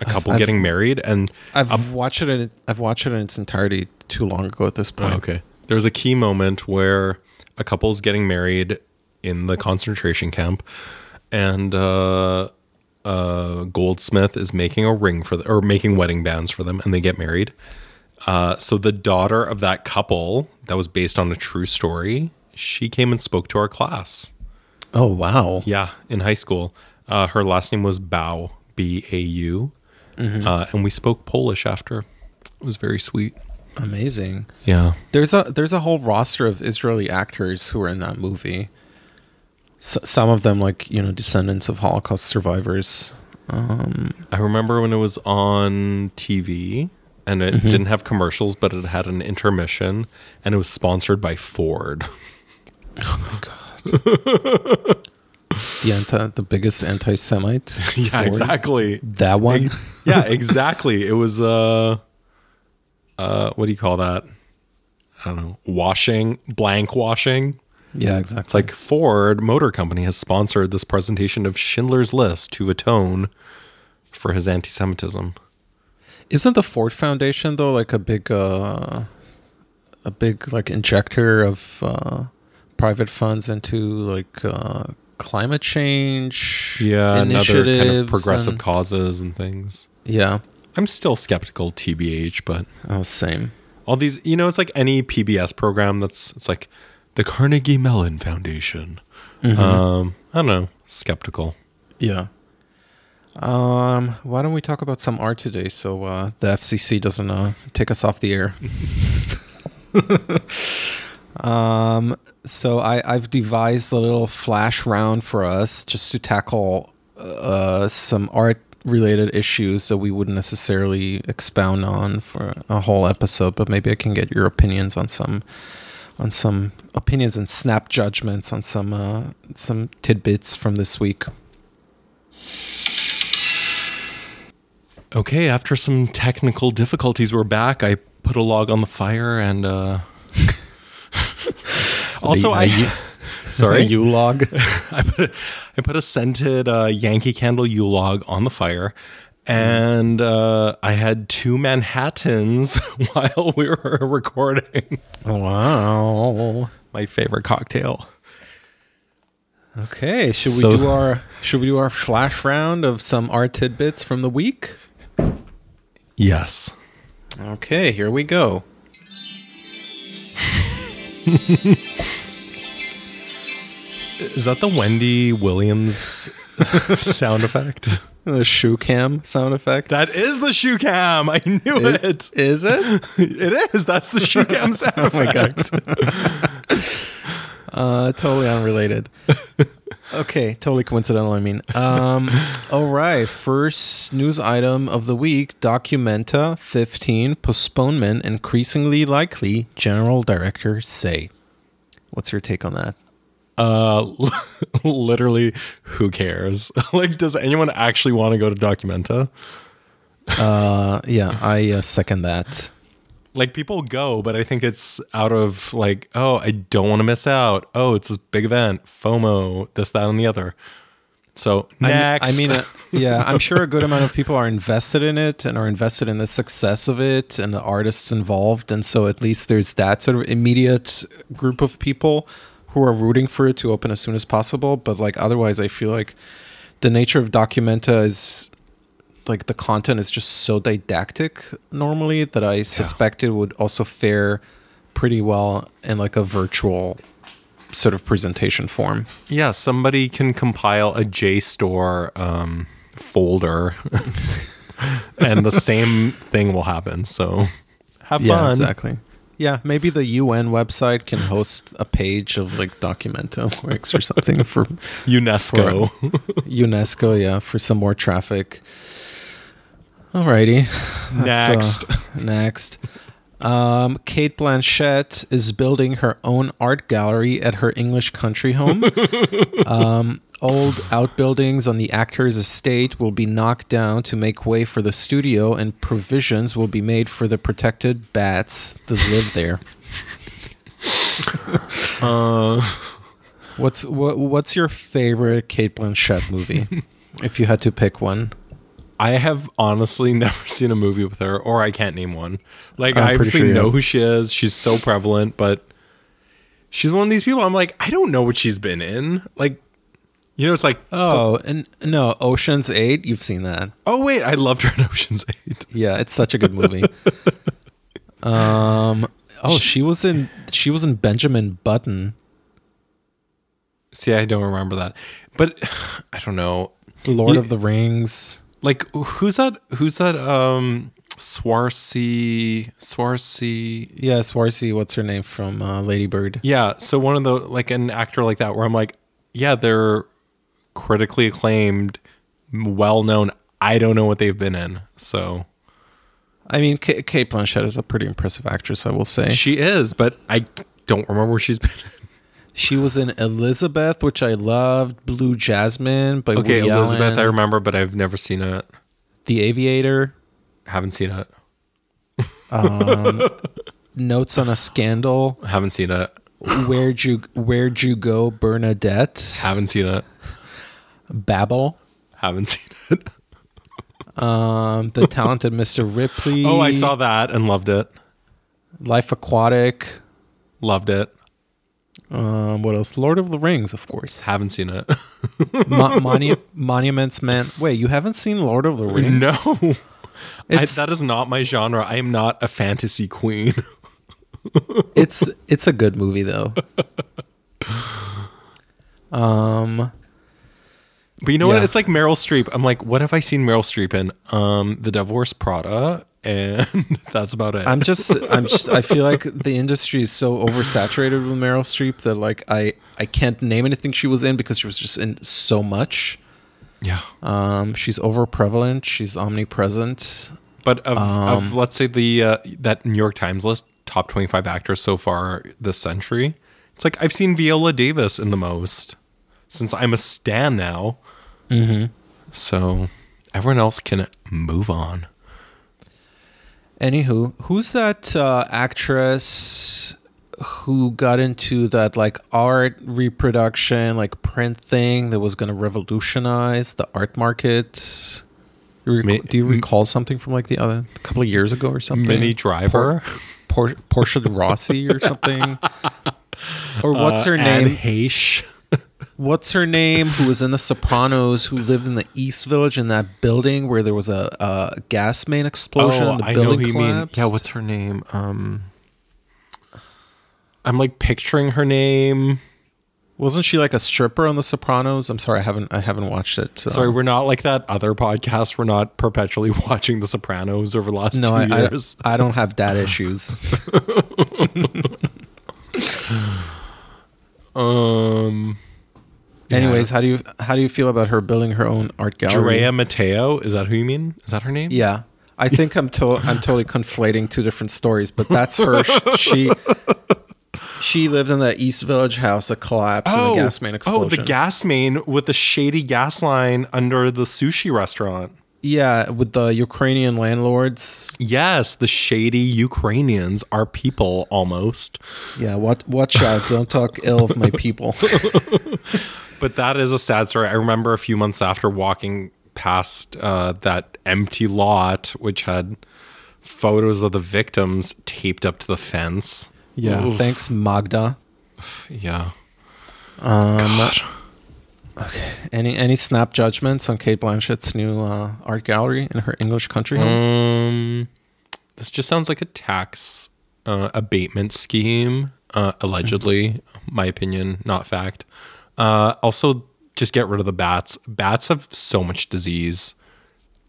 A couple I've- getting married, and I've watched it. In, I've watched it in its entirety too long ago at this point. Oh, okay. There's a key moment where a couple's getting married in the concentration camp, and uh, uh, Goldsmith is making a ring for the, or making wedding bands for them, and they get married. Uh, so the daughter of that couple, that was based on a true story, she came and spoke to our class. Oh wow! Yeah, in high school. Uh, her last name was Bau, B A U, uh, and we spoke Polish after. It was very sweet. Amazing. Yeah. There's a there's a whole roster of Israeli actors who are in that movie. S- some of them, like you know, descendants of Holocaust survivors. Um, I remember when it was on TV and it didn't have commercials, but it had an intermission and it was sponsored by Ford. the anti, the biggest anti-Semite. yeah, Ford. exactly. That one. yeah, exactly. It was uh uh what do you call that? I don't know. Washing, blank washing. yeah, exactly. It's like Ford Motor Company has sponsored this presentation of Schindler's List to atone for his anti-Semitism. Isn't the Ford Foundation though like a big uh a big like injector of uh private funds into like uh climate change Yeah, another kind of progressive and- causes and things. yeah I'm still skeptical, TBH, but oh same all these, you know, it's like any PBS program that's, it's like the Carnegie Mellon Foundation. Um, I don't know, skeptical. yeah um why don't we talk about some art today so uh the fcc doesn't uh take us off the air um so i i've devised a little flash round for us just to tackle uh some art related issues that we wouldn't necessarily expound on for a whole episode but maybe i can get your opinions on some on some opinions and snap judgments on some uh some tidbits from this week Okay, after some technical difficulties, we're back. I put a log on the fire and, uh, also, A- I, a sorry, a U log. I put a, I put a scented uh, Yankee Candle Yule log on the fire, and uh, I had two Manhattans while we were recording. wow. My favorite cocktail. Okay, should we So- do our should we do our flash round of some art tidbits from the week? Yes. Okay, here we go. Is that the Wendy Williams sound effect? The shoe cam sound effect. That is the shoe cam. I knew it. Is it? It is. That's the shoe cam sound oh my effect. god. uh, totally unrelated. Okay, totally coincidental. I mean, um, all right. First news item of the week: Documenta 15 postponement increasingly likely. General director say. What's your take on that? Uh, literally, who cares? like, does anyone actually want to go to Documenta? Uh, yeah, I uh, second that. Like, people go, but I think it's out of like, oh, I don't want to miss out. Oh, it's this big event, FOMO, this, that, and the other. So I mean- next, I mean, uh, yeah, I'm sure a good amount of people are invested in it and are invested in the success of it and the artists involved. And so at least there's that sort of immediate group of people who are rooting for it to open as soon as possible. But like otherwise, I feel like the nature of Documenta is like the content is just so didactic normally that I suspect it would also fare pretty well in like a virtual sort of presentation form. Yeah, somebody can compile a JSTOR um, folder, and the same thing will happen. So have Yeah, fun. exactly. Yeah, maybe the UN website can host a page of like Documento works or something for UNESCO. UNESCO, yeah, for some more traffic. Alrighty. Next. uh, next. Um, Cate Blanchett is building her own art gallery at her English country home. um, old outbuildings on the actor's estate will be knocked down to make way for the studio, and provisions will be made for the protected bats that live there. uh, What's what, What's your favorite Cate Blanchett movie? if you had to pick one. I have honestly never seen a movie with her, or I can't name one. Like I'm I obviously sure know have. who she is. She's so prevalent, but she's one of these people. I'm like, I don't know what she's been in. Like, you know, it's like, Oh, and no, Ocean's Eight. You've seen that? oh wait, I loved her in Ocean's Eight. Yeah, it's such a good movie. um. Oh, she was in. She was in Benjamin Button. See, I don't remember that, but I don't know. Lord You- of the Rings. Like, who's that? Who's that? Um, Saoirse, Saoirse. Yeah, Saoirse. What's her name from uh, Lady Bird? Yeah, so one of the like an actor like that, where I'm like, yeah, they're critically acclaimed, well known. I don't know what they've been in, so I mean, K- Cate Blanchett is a pretty impressive actress. I will say. she is, but I don't remember where she's been. She was in Elizabeth, which I loved. Blue Jasmine by Okay, Woody Elizabeth, I remember, but I've never seen it. The Aviator. Haven't seen it. Um, Notes on a Scandal. Haven't seen it. Where'd you Where'd you go, Bernadette? Haven't seen it. Babel. Haven't seen it. Um, the talented Mr. Ripley. Oh, I saw that and loved it. Life Aquatic. Loved it. Um, what else? Lord of the Rings, of course. Haven't seen it. Mo- Monu- Monuments Man. Wait, you haven't seen Lord of the Rings? no, I, that is not my genre. I am not a fantasy queen. it's it's a good movie though. Um, But you know what? It's like Meryl Streep. I'm like, what have I seen Meryl Streep in? Um, The Devil Wears Prada, and that's about it. I'm just I'm just I feel like the industry is so oversaturated with Meryl Streep that like I I can't name anything she was in because she was just in so much. yeah. Um, she's over prevalent. She's omnipresent. But of, Um, of let's say the uh, that New York Times list top 25 actors so far this century, it's like I've seen Viola Davis in the most since I'm a stan now. Mm-hmm. So everyone else can move on. Anywho, who's that uh, actress who got into that like art reproduction, like print thing that was going to revolutionize the art market? You rec- Mi- do you recall something from like the other a couple of years ago or something? Minnie Driver. Por- Portia de Rossi or something. or what's her Uh, Anne name? Heche. What's her name? Who was in The Sopranos? Who lived in the East Village in that building where there was a, a gas main explosion and the Oh, I know building who you mean. Yeah, what's her name? Um, I'm like picturing her name. Wasn't she like a stripper on The Sopranos? I'm sorry, I haven't I haven't watched it. so- Sorry, we're not like that other podcast. We're not perpetually watching The Sopranos over the last no, two I, I. I don't have dad issues. um, Anyways, how do you how do you feel about her building her own art gallery? Drea Mateo. Is that who you mean? Is that her name? Yeah, I think I'm to- I'm totally conflating two different stories, but that's her. She she lived in the East Village house that collapsed in the oh, gas main explosion. oh, the gas main with the shady gas line under the sushi restaurant. Yeah, with the Ukrainian landlords. Yes, the shady Ukrainians are people almost. Yeah, what watch out! Don't talk ill of my people. But that is a sad story. I remember a few months after walking past uh, that empty lot, which had photos of the victims taped up to the fence. Yeah, Oof. thanks Magda. Yeah. Um, God. Any any snap judgments on Cate Blanchett's new uh, art gallery in her English country home? Um, this just sounds like a tax uh, abatement scheme, uh, allegedly. My opinion, not fact. Uh, also, just get rid of the bats. Bats have so much disease.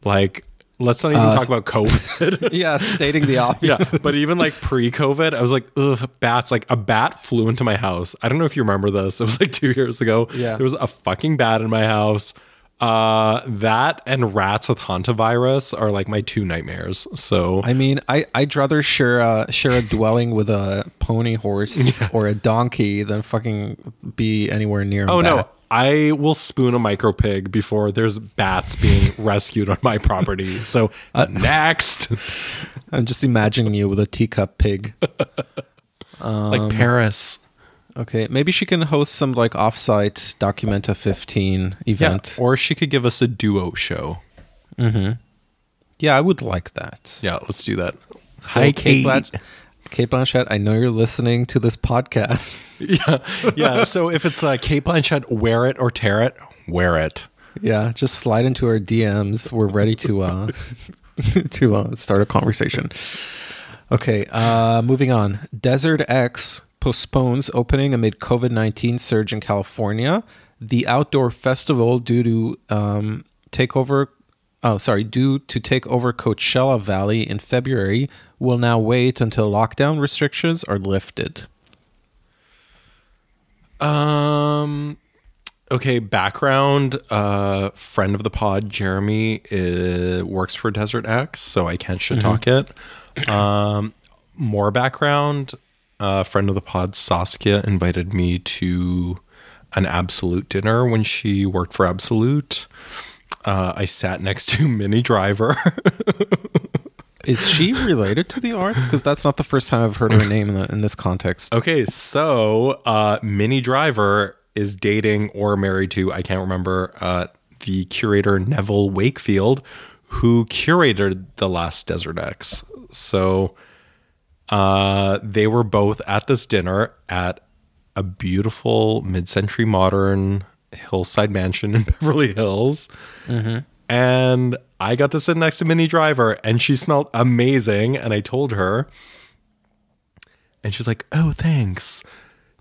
Like, let's not even Uh, talk about COVID. yeah, stating the obvious. yeah, but even like pre-COVID, I was like, ugh, bats. Like a bat flew into my house. I don't know if you remember this. It was like two years ago. Yeah. there was a fucking bat in my house. Uh, that and rats with hantavirus are like my two nightmares. So I mean, I I'd rather share a share a dwelling with a pony horse or a donkey than fucking be anywhere near. Oh no. I will spoon a micro pig before there's bats being rescued on my property. So Uh, next, I'm just imagining you with a teacup pig. like Paris. Okay, maybe she can host some like offsite Documenta 15 event. Yeah, or she could give us a duo show. Hmm. Yeah, I would like that. Yeah, let's do that. So, Hi, Kate, Kate. Blanch- Cate Blanchett, I know you're listening to this podcast. yeah, yeah. So if it's uh, Cate Blanchett, wear it or tear it, wear it. Yeah, just slide into our DMs. We're ready to uh to uh, start a conversation. Okay, uh moving on. Desert X postpones opening amid COVID-19 surge in California. The outdoor festival due to um take over oh sorry, due to take over Coachella Valley in February will now wait until lockdown restrictions are lifted. Um. Okay, background. Uh, friend of the pod, Jeremy, uh, works for Desert X, so I can't shit talk it. Um, more background. Uh, friend of the pod, Saskia, invited me to an Absolut dinner when she worked for Absolut. Uh, I sat next to Minnie Driver. Is she related to the arts? Because that's not the first time I've heard her name in, the, in this context. Okay, so uh, Minnie Driver is dating or married to, I can't remember, uh, the curator Neville Wakefield, who curated the last Desert X. So uh, they were both at this dinner at a beautiful mid century modern hillside mansion in Beverly Hills. And I got to sit next to Minnie Driver, and she smelled amazing. And I told her, and she's like, "Oh, thanks.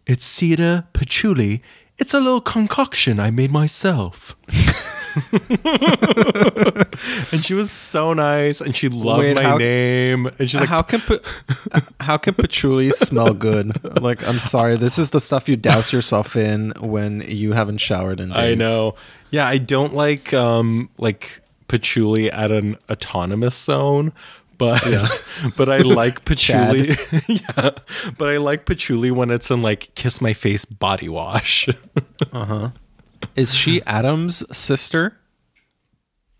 It's cedar patchouli. It's a little concoction I made myself." and she was so nice, and she loved Wait, my how- name. And she's like, how can pa- how can patchouli smell good? Like, I'm sorry, this is the stuff you douse yourself in when you haven't showered in days. I know. Yeah, I don't like um like patchouli at an autonomous zone, but but I like patchouli. yeah, but I like patchouli when it's in like kiss my face body wash. Is she Adam's sister?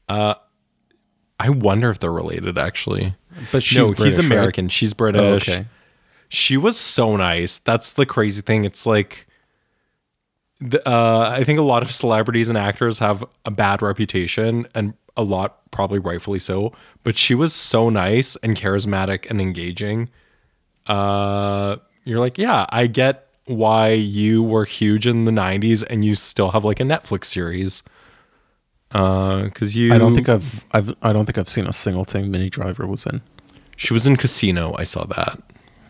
Uh, I wonder if they're related actually. But she's no, British, he's right? American. She's Oh, British. okay. She was so nice. That's the crazy thing. It's like, the, uh, I think a lot of celebrities and actors have a bad reputation, and a lot probably rightfully so. But she was so nice and charismatic and engaging. Uh, you're like, yeah, I get why you were huge in the '90s and you still have like a Netflix series. Because you, I don't think I've I've I don't think I've seen a single thing Minnie Driver was in. she was in Casino. I saw that.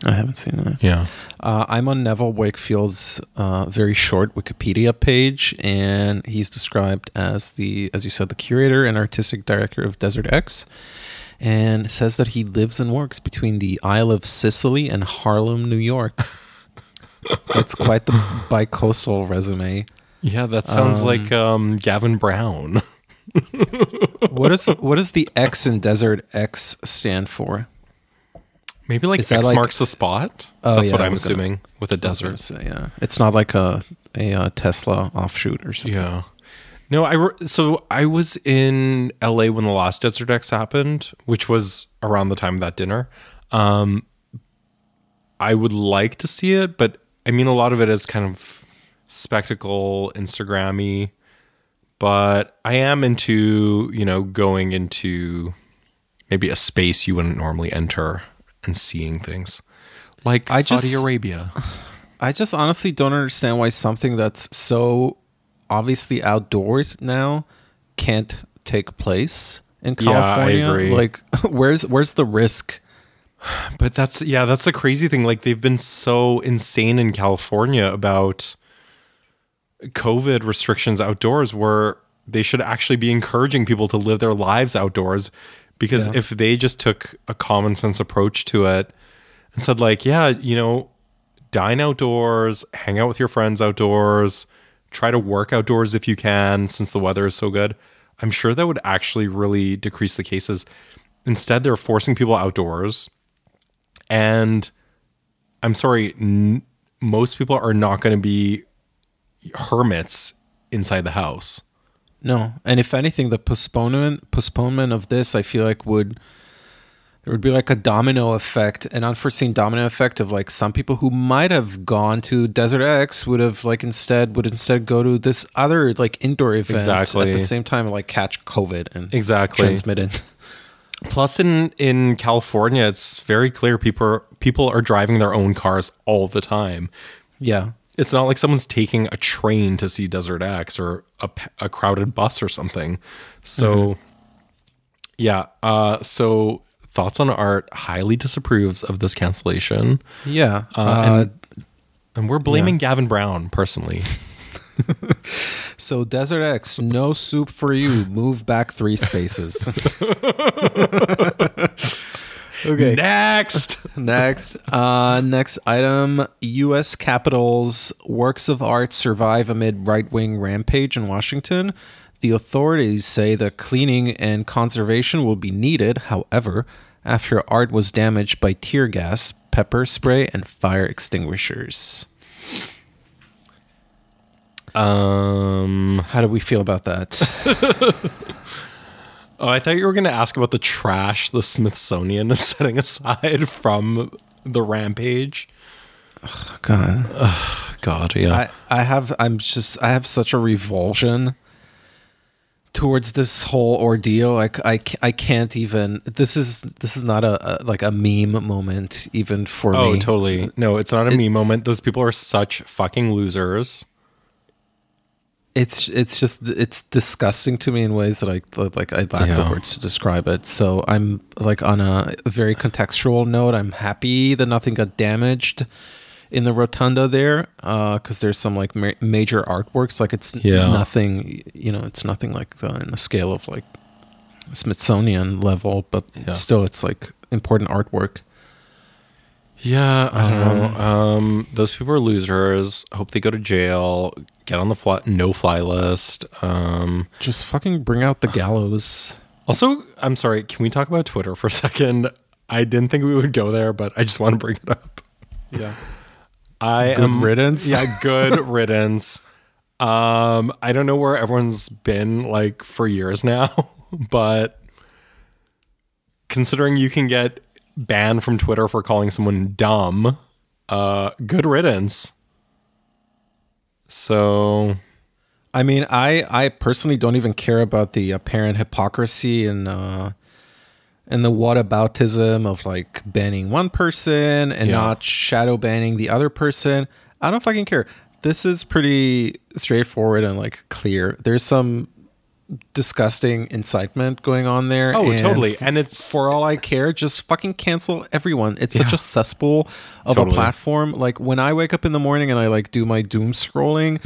I haven't seen that. Yeah. Uh, I'm on Neville Wakefield's uh, very short Wikipedia page, and he's described as the, as you said, the curator and artistic director of Desert X, and says that he lives and works between the Isle of Sicily and Harlem, New York. That's quite the bicoastal resume. Yeah, that sounds like um, Gavin Brown. What is what does the X in Desert X stand for? Maybe like Is that X like- marks the spot. Oh, That's yeah, what I I'm was gonna- assuming with a I was gonna desert. say, yeah, it's not like a a uh, Tesla offshoot or something. Yeah. No, I re- so I was in LA when the last Desert X happened, which was around the time of that dinner. Um, I would like to see it, but I mean, a lot of it is kind of spectacle, Instagrammy. But I am into you know going into maybe a space you wouldn't normally enter and seeing things like I Saudi just- Arabia. I just honestly don't understand why something that's so obviously outdoors now can't take place in Yeah, I California. agree. Like, where's where's the risk? But that's yeah, that's the crazy thing. Like they've been so insane in California about COVID restrictions outdoors where they should actually be encouraging people to live their lives outdoors because Yeah. if they just took a common sense approach to it and said like, yeah, you know, dine outdoors, hang out with your friends outdoors, try to work outdoors if you can since the weather is so good. I'm sure that would actually really decrease the cases. Instead, they're forcing people outdoors and I'm sorry, n- most people are not going to be hermits inside the house. No, and if anything, the postponement postponement of this, I feel like would there would be like a domino effect, an unforeseen domino effect of like some people who might have gone to Desert X would have like instead would instead go to this other like indoor event Exactly. at the same time, like catch COVID and Exactly. transmit it. Plus, in in California, it's very clear people are, people are driving their own cars all the time. Yeah, It's not like someone's taking a train to see Desert X or a, a crowded bus or something. So, yeah. Uh, so thoughts on art highly disapproves of this cancellation, yeah. Uh, Uh, and, and we're blaming Gavin Brown personally. so Desert X, no soup for you. Move back three spaces. okay. Next. Next, uh, next item: U.S. Capitol's works of art survive amid right-wing rampage in Washington. The authorities say that cleaning and conservation will be needed. However, after art was damaged by tear gas, pepper spray, and fire extinguishers. Um. How do we feel about that? Oh, I thought you were going to ask about the trash the Smithsonian is setting aside from the rampage. God, God, yeah. I, I have I'm just I have such a revulsion towards this whole ordeal like I, I can't even this is this is not a, a like a meme moment even for oh, me oh totally. No, it's not a meme moment. Those people are such fucking losers. It's it's just it's disgusting to me in ways that I like I lack the words to describe it so I'm like on a very contextual note I'm happy that nothing got damaged in the rotunda there uh, because there's some like ma- major artworks like it's Yeah. nothing you know it's nothing like the, in the scale of like Smithsonian level but Yeah. still it's like important artwork Yeah, I don't know. Um, those people are losers. Hope they go to jail. Get on the fly, no fly list. Um, just fucking bring out the gallows also, I'm sorry. Can we talk about Twitter for a second? I didn't think we would go there, but I just want to bring it up. yeah I Good am riddance. Yeah, good riddance. Um, I don't know where everyone's been like for years now, but considering you can get banned from Twitter for calling someone dumb, uh, good riddance. So I mean, I I personally don't even care about the apparent hypocrisy and uh and the whataboutism of like banning one person and Yeah. not shadow banning the other person. I don't fucking care. This is pretty straightforward and like clear. There's some disgusting incitement going on there. Oh, and totally. And it's- for all I care, just fucking cancel everyone. It's such a cesspool of Totally. a platform. Like when I wake up in the morning and I like do my doom scrolling,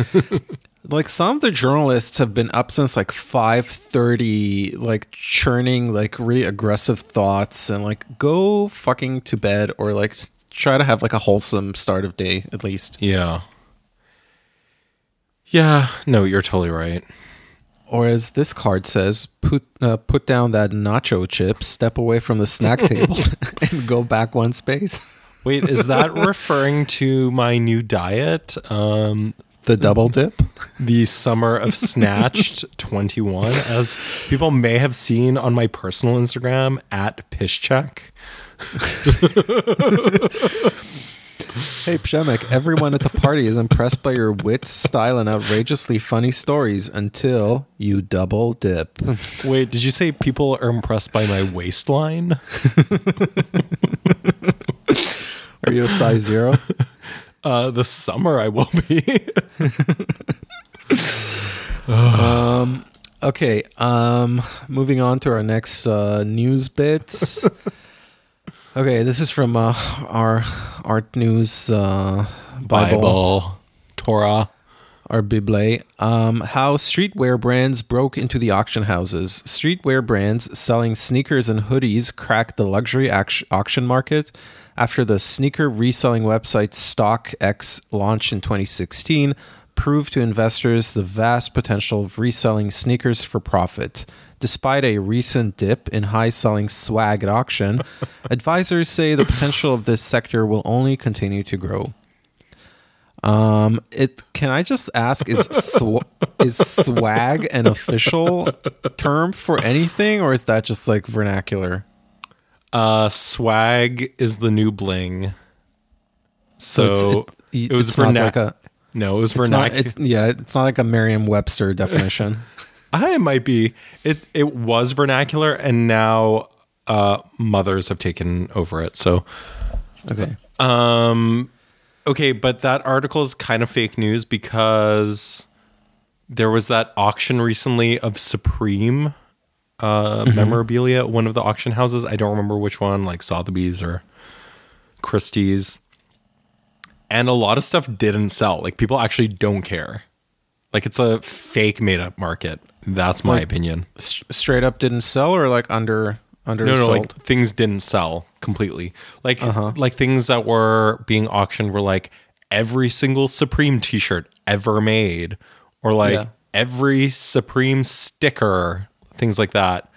like some of the journalists have been up since like 5:30 like churning like really aggressive thoughts and like go fucking to bed or like try to have like a wholesome start of day at least. yeah, yeah. No, you're totally right. Or as this card says, put uh, put down that nacho chip, step away from the snack table and go back one space. Wait, is that referring to my new diet? Um, The double dip? the summer of snatched 21 as people may have seen on my personal instagram at pishcheck Hey Pshemek, everyone at the party is impressed by your wit, style, and outrageously funny stories until you double dip. wait did you say people are impressed by my waistline Are you a size zero? uh this summer i will be um, okay. Um, moving on to our next uh, news bits. okay, this is from uh, our art news uh, Bible, Bible, Torah. our Bible. Um, how streetwear brands broke into the auction houses. Streetwear brands selling sneakers and hoodies cracked the luxury auction market after the sneaker reselling website StockX launched in 2016 proved to investors the vast potential of reselling sneakers for profit. Despite a recent dip in high selling swag at auction, advisors say the potential of this sector will only continue to grow. Um, it can I just ask is sw- is swag an official term for anything, or is that just like vernacular? Uh, swag is the new bling. So, it's- it, was it's not vernac- like a No, it was it's not, it's yeah, it's not like a Merriam-Webster definition. I might be. It it was vernacular, and now uh, mothers have taken over it. So, okay, um, okay, but that article is kind of fake news because there was that auction recently of Supreme uh, memorabilia. One of the auction houses. I don't remember which one, like Sotheby's or Christie's. And a lot of stuff didn't sell. Like people actually don't care. Like it's a fake made up market. That's my Like- opinion. S- straight up didn't sell, or like under under No, no, sold. like things didn't sell completely. Like like things that were being auctioned were like every single Supreme t-shirt ever made or like Yeah. every Supreme sticker, things like that.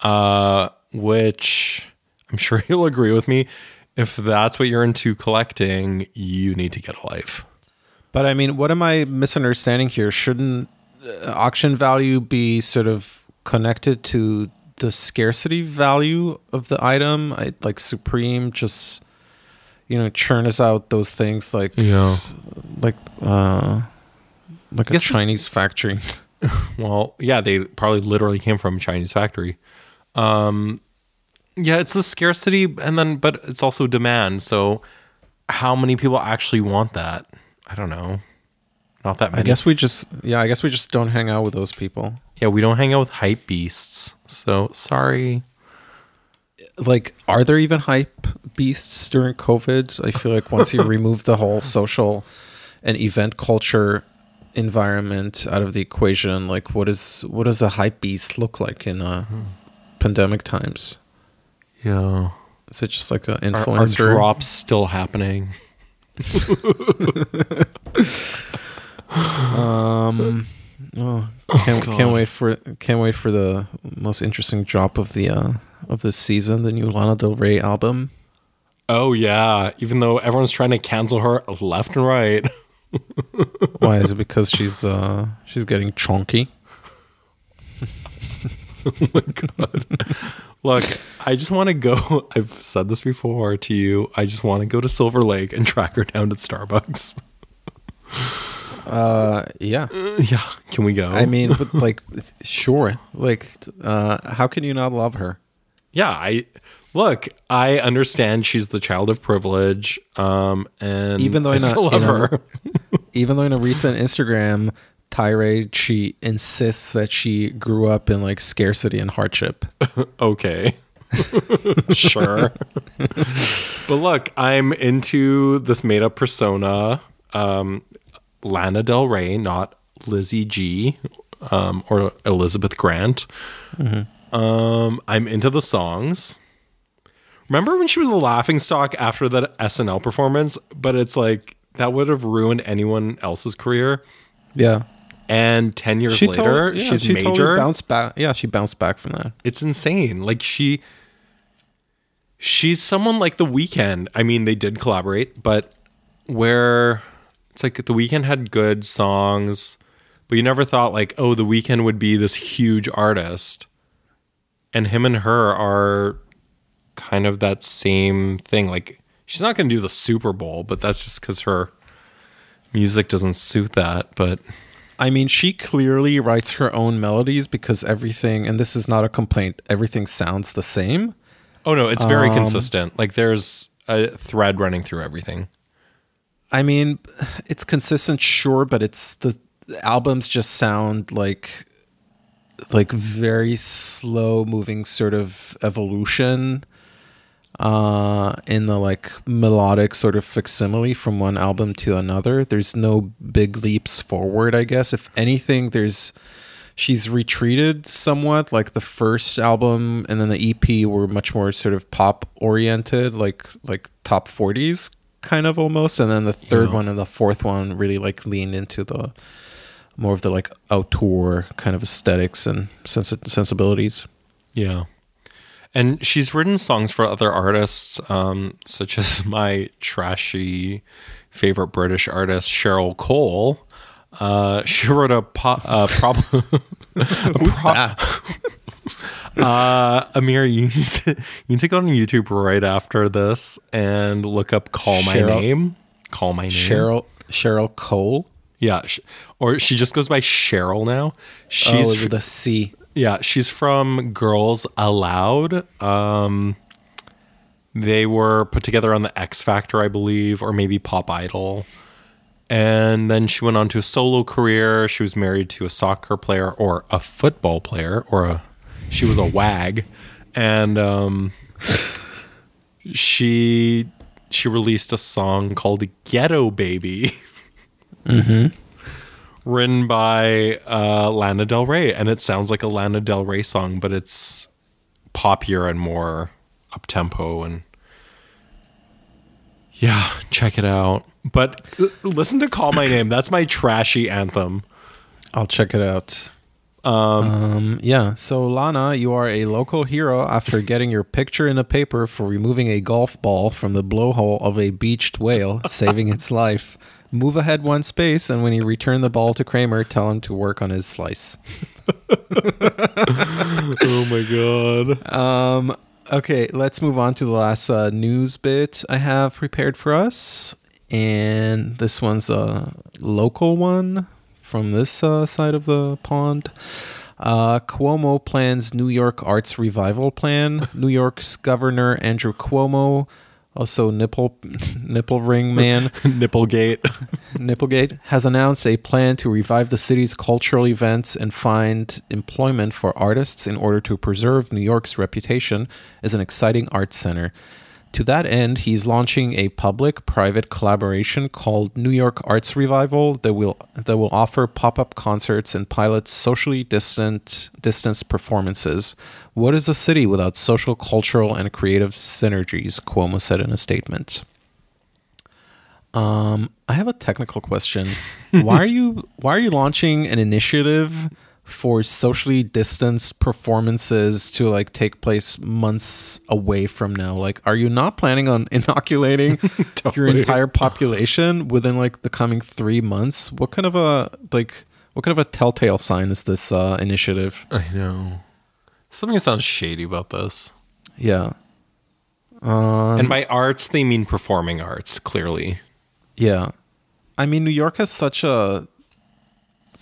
Uh which I'm sure you'll agree with me if that's what you're into collecting, you need to get a life. But I mean, what am I misunderstanding here? Shouldn't uh, auction value be sort of connected to the scarcity value of the item? I, like Supreme just, you know, churns out those things like Yeah. like uh like a Chinese factory. Well, yeah, they probably literally came from a Chinese factory. Um, yeah, it's the scarcity, and then but it's also demand. So, how many people actually want that? I don't know. Not that many. I guess we just yeah, I guess we just don't hang out with those people. Yeah, we don't hang out with hype beasts. So sorry. Like, are there even hype beasts during COVID? I feel like once you remove the whole social and event culture environment out of the equation, like what is what does a hype beast look like in uh, pandemic times? Yeah. Is it just like an Are, are drops still happening? Um, oh, can't, God. can't wait for can't wait for the most interesting drop of the uh, of this season, the new Lana Del Rey album. Oh yeah. Even though everyone's trying to cancel her left and right. Why is it because she's uh she's getting chunky? Look, I just want to go. I've said this before to you. I just want to go to Silver Lake and track her down at Starbucks. Uh, yeah. yeah, can we go? I mean, but like, sure. Like, uh, how can you not love her? yeah. I look. I understand she's the child of privilege. Um, and Even though I in a- still love in a- her. Even though in a recent Instagram tirade, she insists that she grew up in like scarcity and hardship. okay. sure. but look, I'm into this made up persona. Um, Lana Del Rey, not Lizzie G um, or Elizabeth Grant. Um, I'm into the songs. Remember when she was a laughing stock after that SNL performance? But it's like that would have ruined anyone else's career. Yeah. And 10 years later, yeah, she's she major. bounced back. Yeah, she bounced back from that. it's insane. Like she she's someone like the Weeknd. I mean, they did collaborate, but where it's like the Weeknd had good songs, but you never thought like, oh, the Weeknd would be this huge artist. And him and her are kind of that same thing. Like she's not gonna do the Super Bowl, but that's just because her music doesn't suit that. But I mean, she clearly writes her own melodies because everything, and this is not a complaint, everything sounds the same. oh no, it's very Um, consistent. Like there's a thread running through everything. I mean, it's consistent, sure, but it's the albums just sound like like very slow moving sort of evolution uh in the like melodic sort of facsimile from one album to another there's no big leaps forward i guess if anything there's she's retreated somewhat like the first album and then the ep were much more sort of pop oriented like like top 40s kind of almost and then the third Yeah. one and the fourth one really like leaned into the more of the like outdoor kind of aesthetics and sensi- sensibilities Yeah. And she's written songs for other artists, um, such as my trashy favorite British artist, Cheryl Cole. Uh, she wrote a po- uh, problem. who's that uh, Amir, you need, to, you need to go on YouTube right after this and look up "Call My Cheryl- Name." Call my name. cheryl cheryl cole Yeah, or she just goes by Cheryl now. She's oh with a c Yeah, she's from Girls Aloud. Um, they were put together on the X Factor, I believe, or maybe Pop Idol. And then she went on to a solo career. She was married to a soccer player or a football player, or a she was a wag, and um, she she released a song called "Ghetto Baby." Written by uh, Lana Del Rey, and it sounds like a Lana Del Rey song, but it's poppier and more up tempo. And yeah, check it out. But listen to "Call My Name." That's my trashy anthem. I'll check it out. Um, yeah. So Lana, you are a local hero after getting your picture in the paper for removing a golf ball from the blowhole of a beached whale, saving its life. Move ahead one space, and when you return the ball to Kramer, tell him to work on his slice. oh my god! Um, okay, let's move on to the last uh, news bit I have prepared for us. And this one's a local one from this uh, side of the pond. Uh, Cuomo plans New York arts revival plan. New York's Governor Andrew Cuomo, also nipple nipple ring man, Nipplegate. Nipplegate has announced a plan to revive the city's cultural events and find employment for artists in order to preserve New York's reputation as an exciting arts center. To that end, he's launching a public-private collaboration called New York Arts Revival that will that will offer pop-up concerts and pilot socially distant distance performances. What is a city without social, cultural, and creative synergies? Cuomo said in a statement. Um, I have a technical question. why are you why are you launching an initiative for socially distanced performances to like take place months away from now? Like, are you not planning on inoculating your entire population within like the coming three months? What kind of a like what kind of a telltale sign is this uh, initiative? I know. Something sounds shady about this. Yeah. Um, and by arts, they mean performing arts. Clearly, Yeah. I mean, New York has such a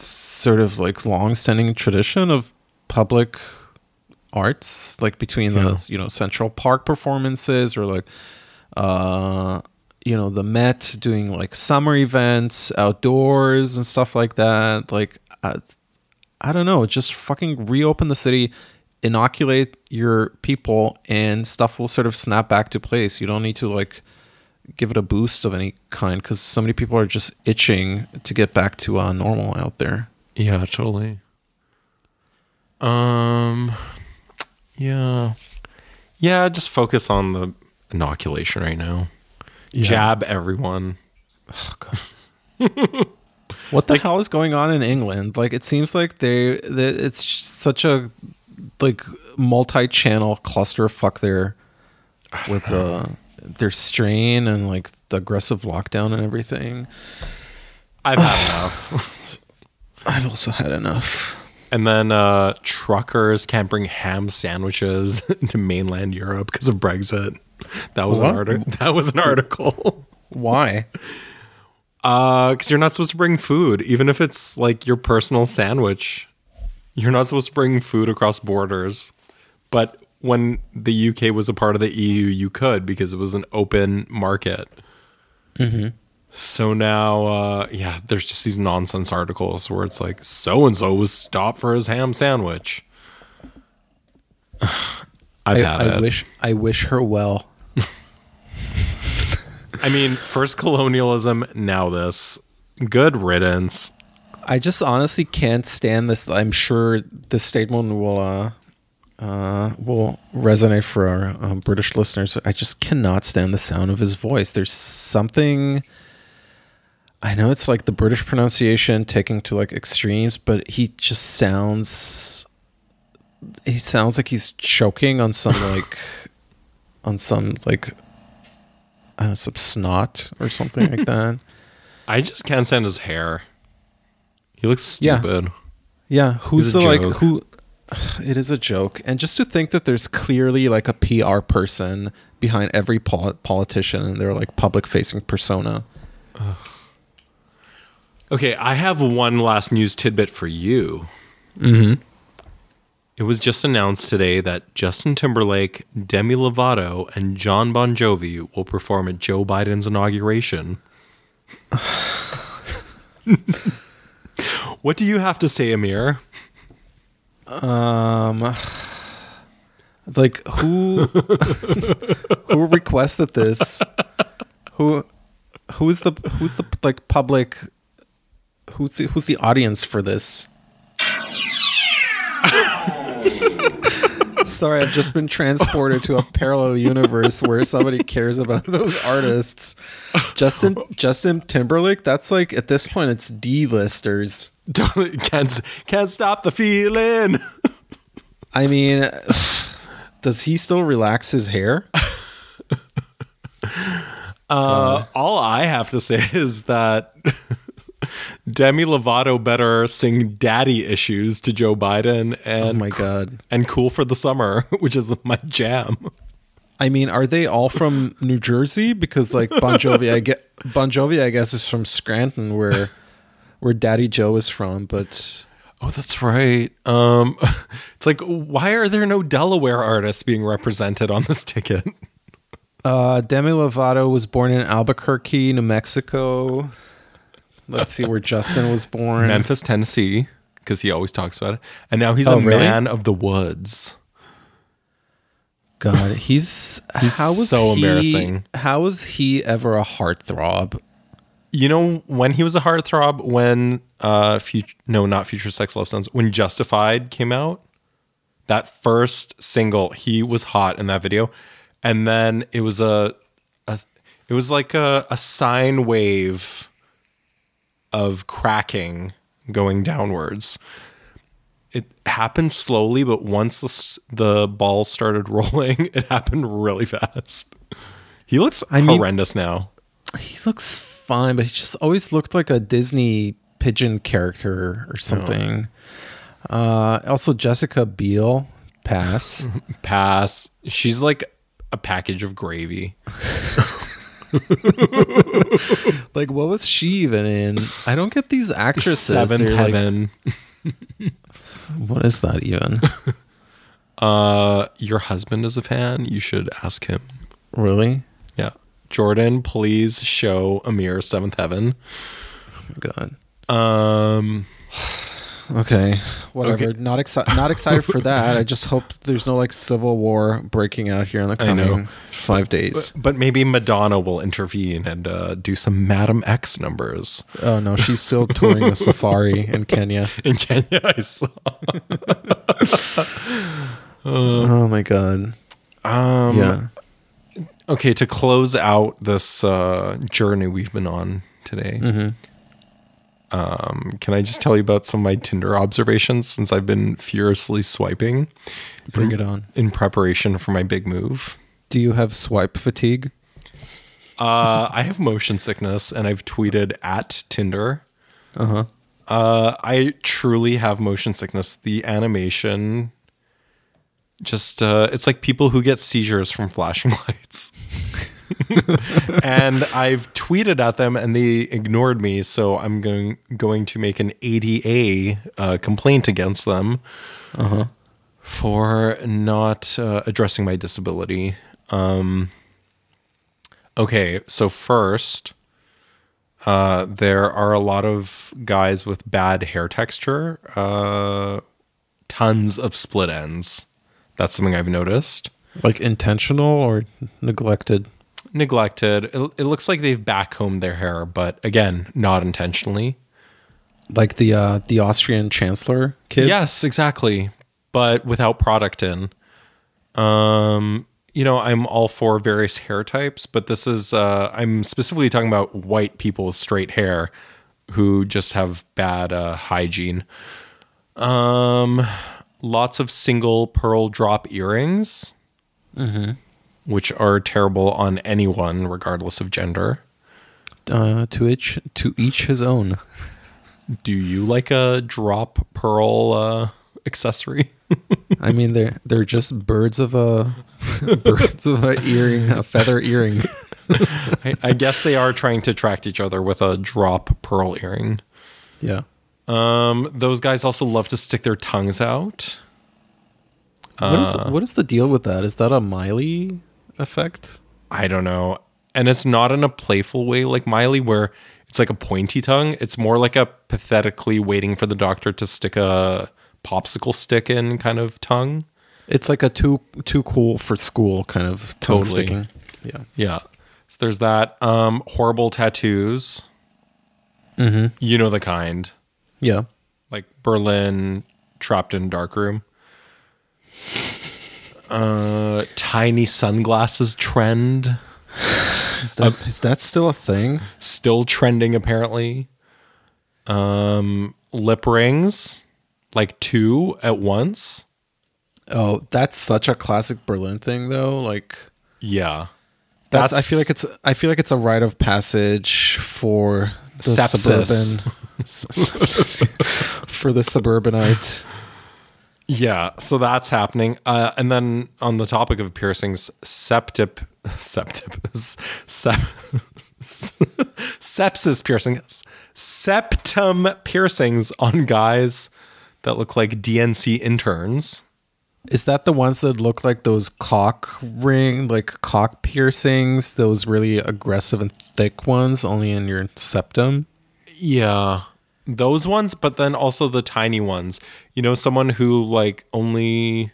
sort of like long-standing tradition of public arts, like between Yeah. the you know Central Park performances or like uh you know the Met doing like summer events outdoors and stuff like that. Like I, I don't know, just fucking reopen the city, inoculate your people, and stuff will sort of snap back to place. You don't need to like give it a boost of any kind because so many people are just itching to get back to uh, normal out there. Yeah, totally. Um yeah. Yeah, just focus on the inoculation right now. Jab everyone. What the hell is going on in England? Like, it seems like they, they it's such a like multi-channel clusterfuck there with uh, their strain and like the aggressive lockdown and everything. I've had enough. I've also had enough. And then uh truckers can't bring ham sandwiches into mainland Europe because of Brexit. That was an article. That was an article. Why? Uh, because you're not supposed to bring food, even if it's like your personal sandwich. You're not supposed to bring food across borders. But when the UK was a part of the EU, you could because it was an open market. So now, uh, yeah, there's just these nonsense articles where it's like, so and so was stopped for his ham sandwich. I've I, had I it. wish I wish her well. I mean, first colonialism, now this. Good riddance. I just honestly can't stand this. I'm sure the statement will uh, uh, will resonate for our um, British listeners. I just cannot stand the sound of his voice. There's something. I know it's like the British pronunciation taking to like extremes, but he just sounds. He sounds like he's choking on some like, on some like, I don't know, some snot or something like that. I just can't stand his hair. He looks stupid. Yeah, who's a the like who? It is a joke, and just to think that there's clearly like a PR person behind every pol- politician and their like public facing persona. Okay, I have one last news tidbit for you. Mm-hmm. It was just announced today that Justin Timberlake, Demi Lovato, and John Bon Jovi will perform at Joe Biden's inauguration. what do you have to say, Amir? Um, like who who requested this? Who who's the who's the like public? Who's the who's the audience for this? Sorry, I've just been transported to a parallel universe where somebody cares about those artists. Justin Justin Timberlake, that's like at this point it's D-listers. Don't, can't, can't stop the feeling. I mean, does he still relax his hair? Uh, all I have to say is that Demi Lovato better sing "Daddy Issues" to Joe Biden and Oh my god. and "Cool for the Summer," which is my jam. I mean, are they all from New Jersey? Because like Bon Jovi, I get Bon Jovi, I guess, is from Scranton, where where Daddy Joe is from. But Oh, that's right. Um, it's like, why are there no Delaware artists being represented on this ticket? uh, Demi Lovato was born in Albuquerque, New Mexico. Let's see where Justin was born. Memphis, Tennessee, because he always talks about it. And now he's Oh, a really? man of the woods. God, he's He's how was so he- embarrassing. How was he ever a heartthrob? You know when he was a heartthrob when uh future no not future sex love sounds when Justified came out that first single he was hot in that video and then it was a, a it was like a, a sine wave of cracking going downwards it happened slowly but once the the ball started rolling it happened really fast he looks I mean- horrendous now He looks fine, but he just always looked like a Disney pigeon character or something. Uh, also, Jessica Biel, pass. Pass. She's like a package of gravy. like, what was she even in? I don't get these actresses. Seventh They're like- Heaven. what is that even? uh, your husband is a fan. You should ask him. really? Yeah. Jordan, please show Amir Seventh Heaven. Oh my God. Um, Okay, whatever. Okay. Not excited. Not excited for that. I just hope there's no like civil war breaking out here in the I know. coming five days. but maybe Madonna will intervene and uh, do some Madame X numbers oh no, she's still touring the safari in Kenya. in Kenya. I saw. Oh my god. Um, yeah. Okay, to close out this uh, journey we've been on today, Mm-hmm. Um, can I just tell you about some of my Tinder observations since I've been furiously swiping Bring it on. in preparation for my big move? Do you have swipe fatigue? Uh, I have motion sickness, and I've tweeted at Tinder. Uh-huh. Uh, I truly have motion sickness. The animation, just uh, it's like people who get seizures from flashing lights. and I've tweeted at them, and they ignored me. So I'm going going to make an ADA uh, complaint against them for not uh, addressing my disability. Um, okay, so first, Uh, there are a lot of guys with bad hair texture. Uh, tons of split ends. That's something I've noticed. Like intentional or neglected? Neglected. It, it looks like they've backcombed their hair, but again, not intentionally. Like the uh, the Austrian chancellor kid. Yes, exactly. But without product in. Um, you know, I'm all for various hair types, but this is uh I'm specifically talking about white people with straight hair who just have bad uh hygiene. Um lots of single pearl drop earrings. Which are terrible on anyone regardless of gender. Uh, to each to each his own. Do you like a drop pearl uh accessory? I mean, they're they're just birds of a birds of a earring, a feather earring. I, I guess they are trying to attract each other with a drop pearl earring. Yeah. Um, those guys also love to stick their tongues out. What is Uh. what is the deal with that? Is that a Miley effect? I don't know. And it's not in a playful way like Miley, where it's like a pointy tongue. It's more like a pathetically waiting for the doctor to stick a popsicle stick in kind of tongue. It's like a too too cool for school kind of tongue Totally. sticking. Yeah. Yeah. So there's that. Um, horrible tattoos. Mm-hmm. You know the kind. Yeah. like Berlin trapped in dark room. Uh, tiny sunglasses trend Is that is that still a thing? still trending apparently. Um, lip rings, like two at once. Oh, that's such a classic Berlin thing though. Like Yeah, that's, I feel like it's I feel like it's a rite of passage for the Sepsis. suburban for the suburbanite. Yeah, so that's happening. Uh, and then on the topic of piercings, septip, septip, sep, sepsis piercings, septum piercings on guys that look like DNC interns. Is that the ones that look like those cock ring, like cock piercings? Those really aggressive and thick ones, only in your septum. Yeah, those ones, but then also the tiny ones. You know, someone who like only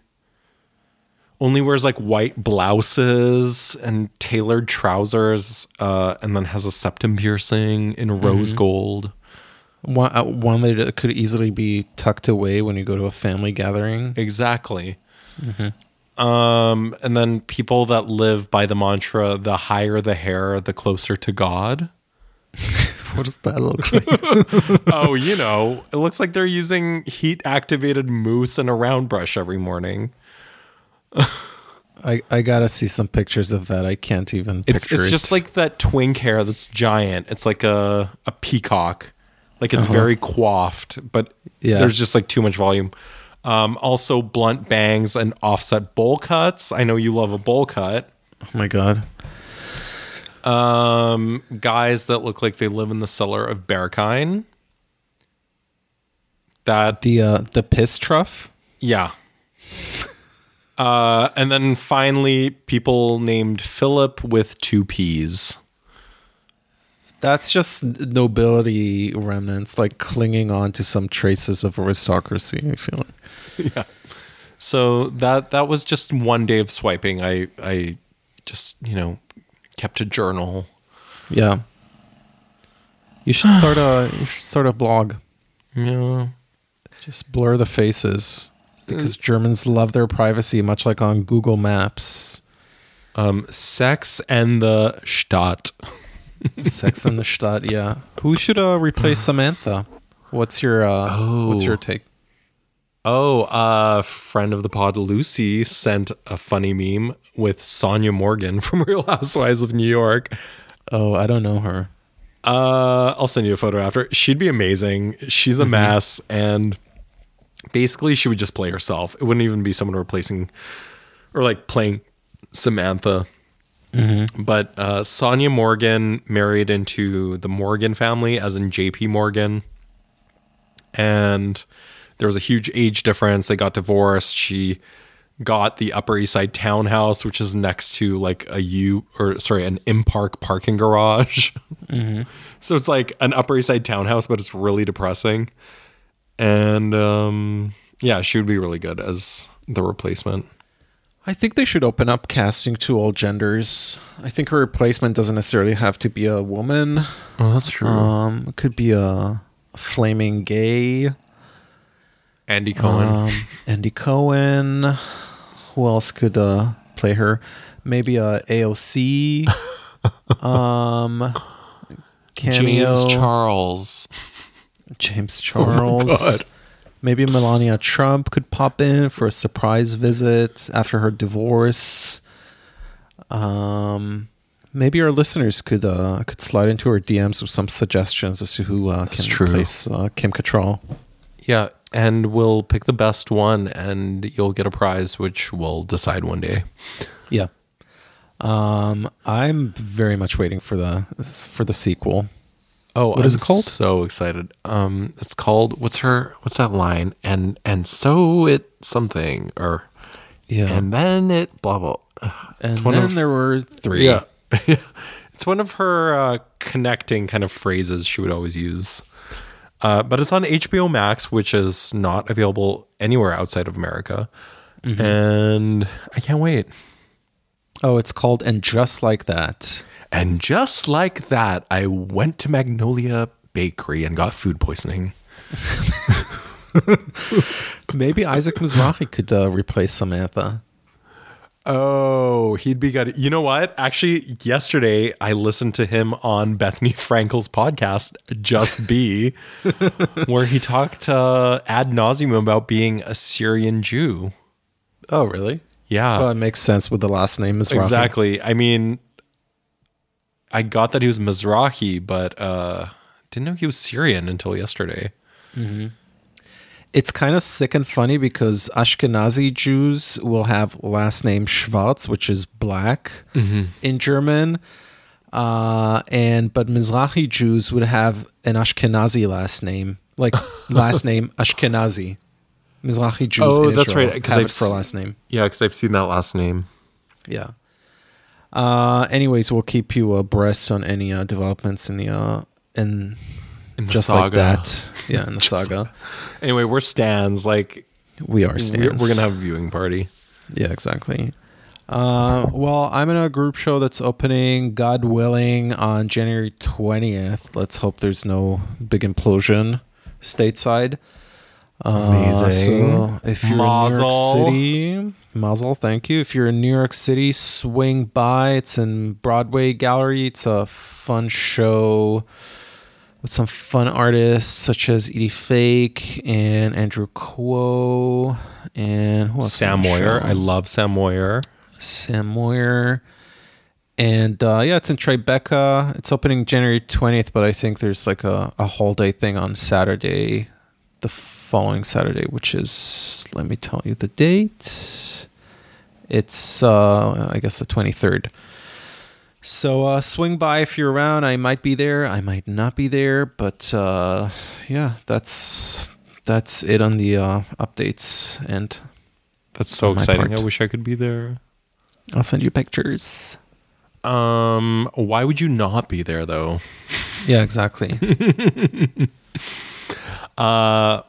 only wears like white blouses and tailored trousers, uh, and then has a septum piercing in rose gold. One, uh, one that could easily be tucked away when you go to a family gathering. Exactly. Um, and then people that live by the mantra: the higher the hair, the closer to God. What does that look like? oh, you know, it looks like they're using heat activated mousse and a round brush every morning. I, I gotta see some pictures of that. I can't even It's it's it. just like that twink hair that's giant. It's like a a peacock. Like it's very coiffed, but Yeah. there's just like too much volume. Um, also blunt bangs and offset bowl cuts. I know you love a bowl cut. oh my god. Um, guys that look like they live in the cellar of Berghain. That The uh the piss trough. Yeah. Uh, and then finally, people named Philip with two P's. That's just nobility remnants, like clinging on to some traces of aristocracy. I feel like. Yeah. So that that was just one day of swiping. I I just you know kept a journal. Yeah. You should start a you should start a blog. Yeah. Just blur the faces because Germans love their privacy, much like on Google Maps. Um, sex and the Stadt. Sex in the Stadt, yeah. Who should uh, replace Samantha? What's your uh, what's your Oh. take? Oh, a friend of the pod, Lucy, sent a funny meme with Sonja Morgan from Real Housewives of New York. Oh, I don't know her. Uh, I'll send you a photo after. She'd be amazing. She's a mess, and basically, she would just play herself. It wouldn't even be someone replacing or like playing Samantha. But uh, Sonja Morgan married into the Morgan family, as in J.P. Morgan, and there was a huge age difference. They got divorced. She got the Upper East Side townhouse, which is next to like a U or sorry, an Impark parking garage. so it's like an Upper East Side townhouse, but it's really depressing. And um, yeah, she would be really good as the replacement. I think they should open up casting to all genders. I think her replacement doesn't necessarily have to be a woman. Oh, that's true. Um, it could be a flaming gay. Andy Cohen. Um, Andy Cohen. Who else could uh, play her? Maybe a AOC. um, cameo. James Charles. James Charles. God. Maybe Melania Trump could pop in for a surprise visit after her divorce. Um, maybe our listeners could uh, could slide into our DMs with some suggestions as to who uh, can replace uh, Kim Cattrall. Yeah, and we'll pick the best one, and you'll get a prize, which we'll decide one day. Yeah. Um, I'm very much waiting for the for the sequel. Oh, What is it called? So excited. Um, it's called what's her what's that line? And and so it something or Yeah. and then it blah blah. And it's one then of- there were three. Yeah, it's one of her uh, connecting kind of phrases she would always use. Uh, but it's on HBO Max, which is not available anywhere outside of America, Mm-hmm. and I can't wait. Oh, it's called And Just Like That. And just like that, I went to Magnolia Bakery and got food poisoning. Maybe Isaac Mizrahi could uh, replace Samantha. Oh, he'd be good. You know what? Actually, yesterday I listened to him on Bethenny Frankel's podcast, Just B, where he talked uh, ad nauseum about being a Syrian Jew. Oh, really? Yeah, well, it makes sense with the last name Mizrahi. exactly. I mean, I got that he was Mizrahi, but uh, didn't know he was Syrian until yesterday. It's kind of sick and funny because Ashkenazi Jews will have last name Schwarz, which is black in German. Uh, and but Mizrahi Jews would have an Ashkenazi last name, like last name Ashkenazi. Mizrahi Jews. Oh, that's Israel right, 'cause Have I've for last name. Yeah, because I've seen that last name. Yeah. Uh, anyways, we'll keep you abreast on any uh, developments in the uh, in In the just like saga. that. Yeah, in the saga, Anyway, we're stands. Like, we are we're, stands. we're gonna have a viewing party. Yeah, exactly. Uh, well, I'm in a group show that's opening, God willing, on January 20th. Let's hope there's no big implosion stateside. Uh, Amazing. so if you're Mazel. in New York City, Mazel, thank you. If you're in New York City, swing by. It's in Broadway Gallery. It's a fun show with some fun artists such as Edie Fake and Andrew Kuo and who else Sam Moyer. I love Sam Moyer. Sam Moyer. And uh, yeah, it's in Tribeca. It's opening January 20th, but I think there's like a, a whole day thing on Saturday, the following Saturday, which is, let me tell you the date. It's, uh, I guess, the 23rd. So uh, swing by if you're around. I might be there. I might not be there. But uh, yeah, that's that's it on the uh, updates. And That's so exciting. part. I wish I could be there. I'll send you pictures. Um, why would you not be there though? Yeah, exactly. Uh,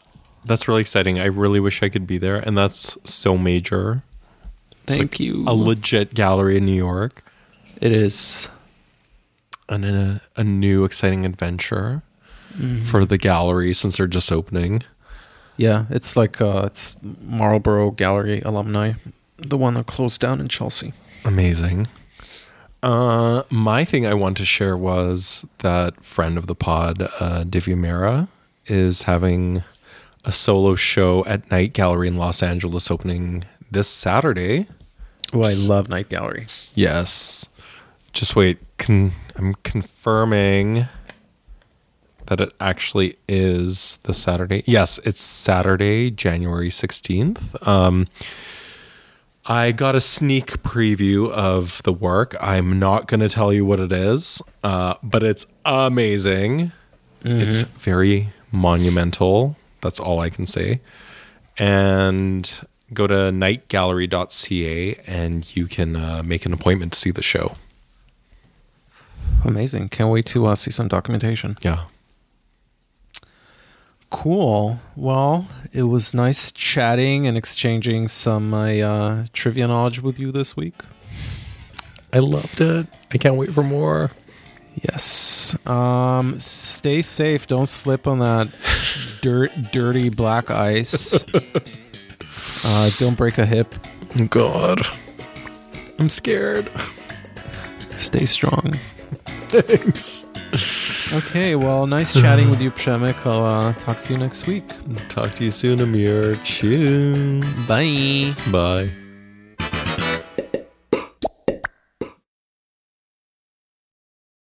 that's really exciting. I really wish I could be there, and that's so major. It's Thank like you. A legit gallery in New York, It is. and a, a new exciting adventure Mm-hmm. for the gallery since they're just opening. Yeah, it's like uh, it's Marlborough Gallery alumni, the one that closed down in Chelsea. Amazing. Uh, my thing I want to share was that friend of the pod, uh, Divya Mehra, is having a solo show at Night Gallery in Los Angeles opening this Saturday. Oh, I love Night Gallery. Yes. Just wait. Con- I'm confirming that it actually is the Saturday. Yes, it's Saturday, January 16th. Um, I got a sneak preview of the work. I'm not going to tell you what it is, uh, but it's amazing. It's very monumental. That's all I can say. And go to nightgallery.ca and you can uh, make an appointment to see the show. Amazing. Can't wait to uh, see some documentation. Yeah. Cool. Well, it was nice chatting and exchanging some my uh, trivia knowledge with you this week. I loved it. I can't wait for more. Yes. Um, stay safe. Don't slip on that dirt, dirty black ice. Uh, don't break a hip. God. I'm scared. Stay strong. Thanks. Okay. Well, nice chatting with you, Przemek. I'll uh, talk to you next week. Talk to you soon, Amir. Cheers. Bye. Bye.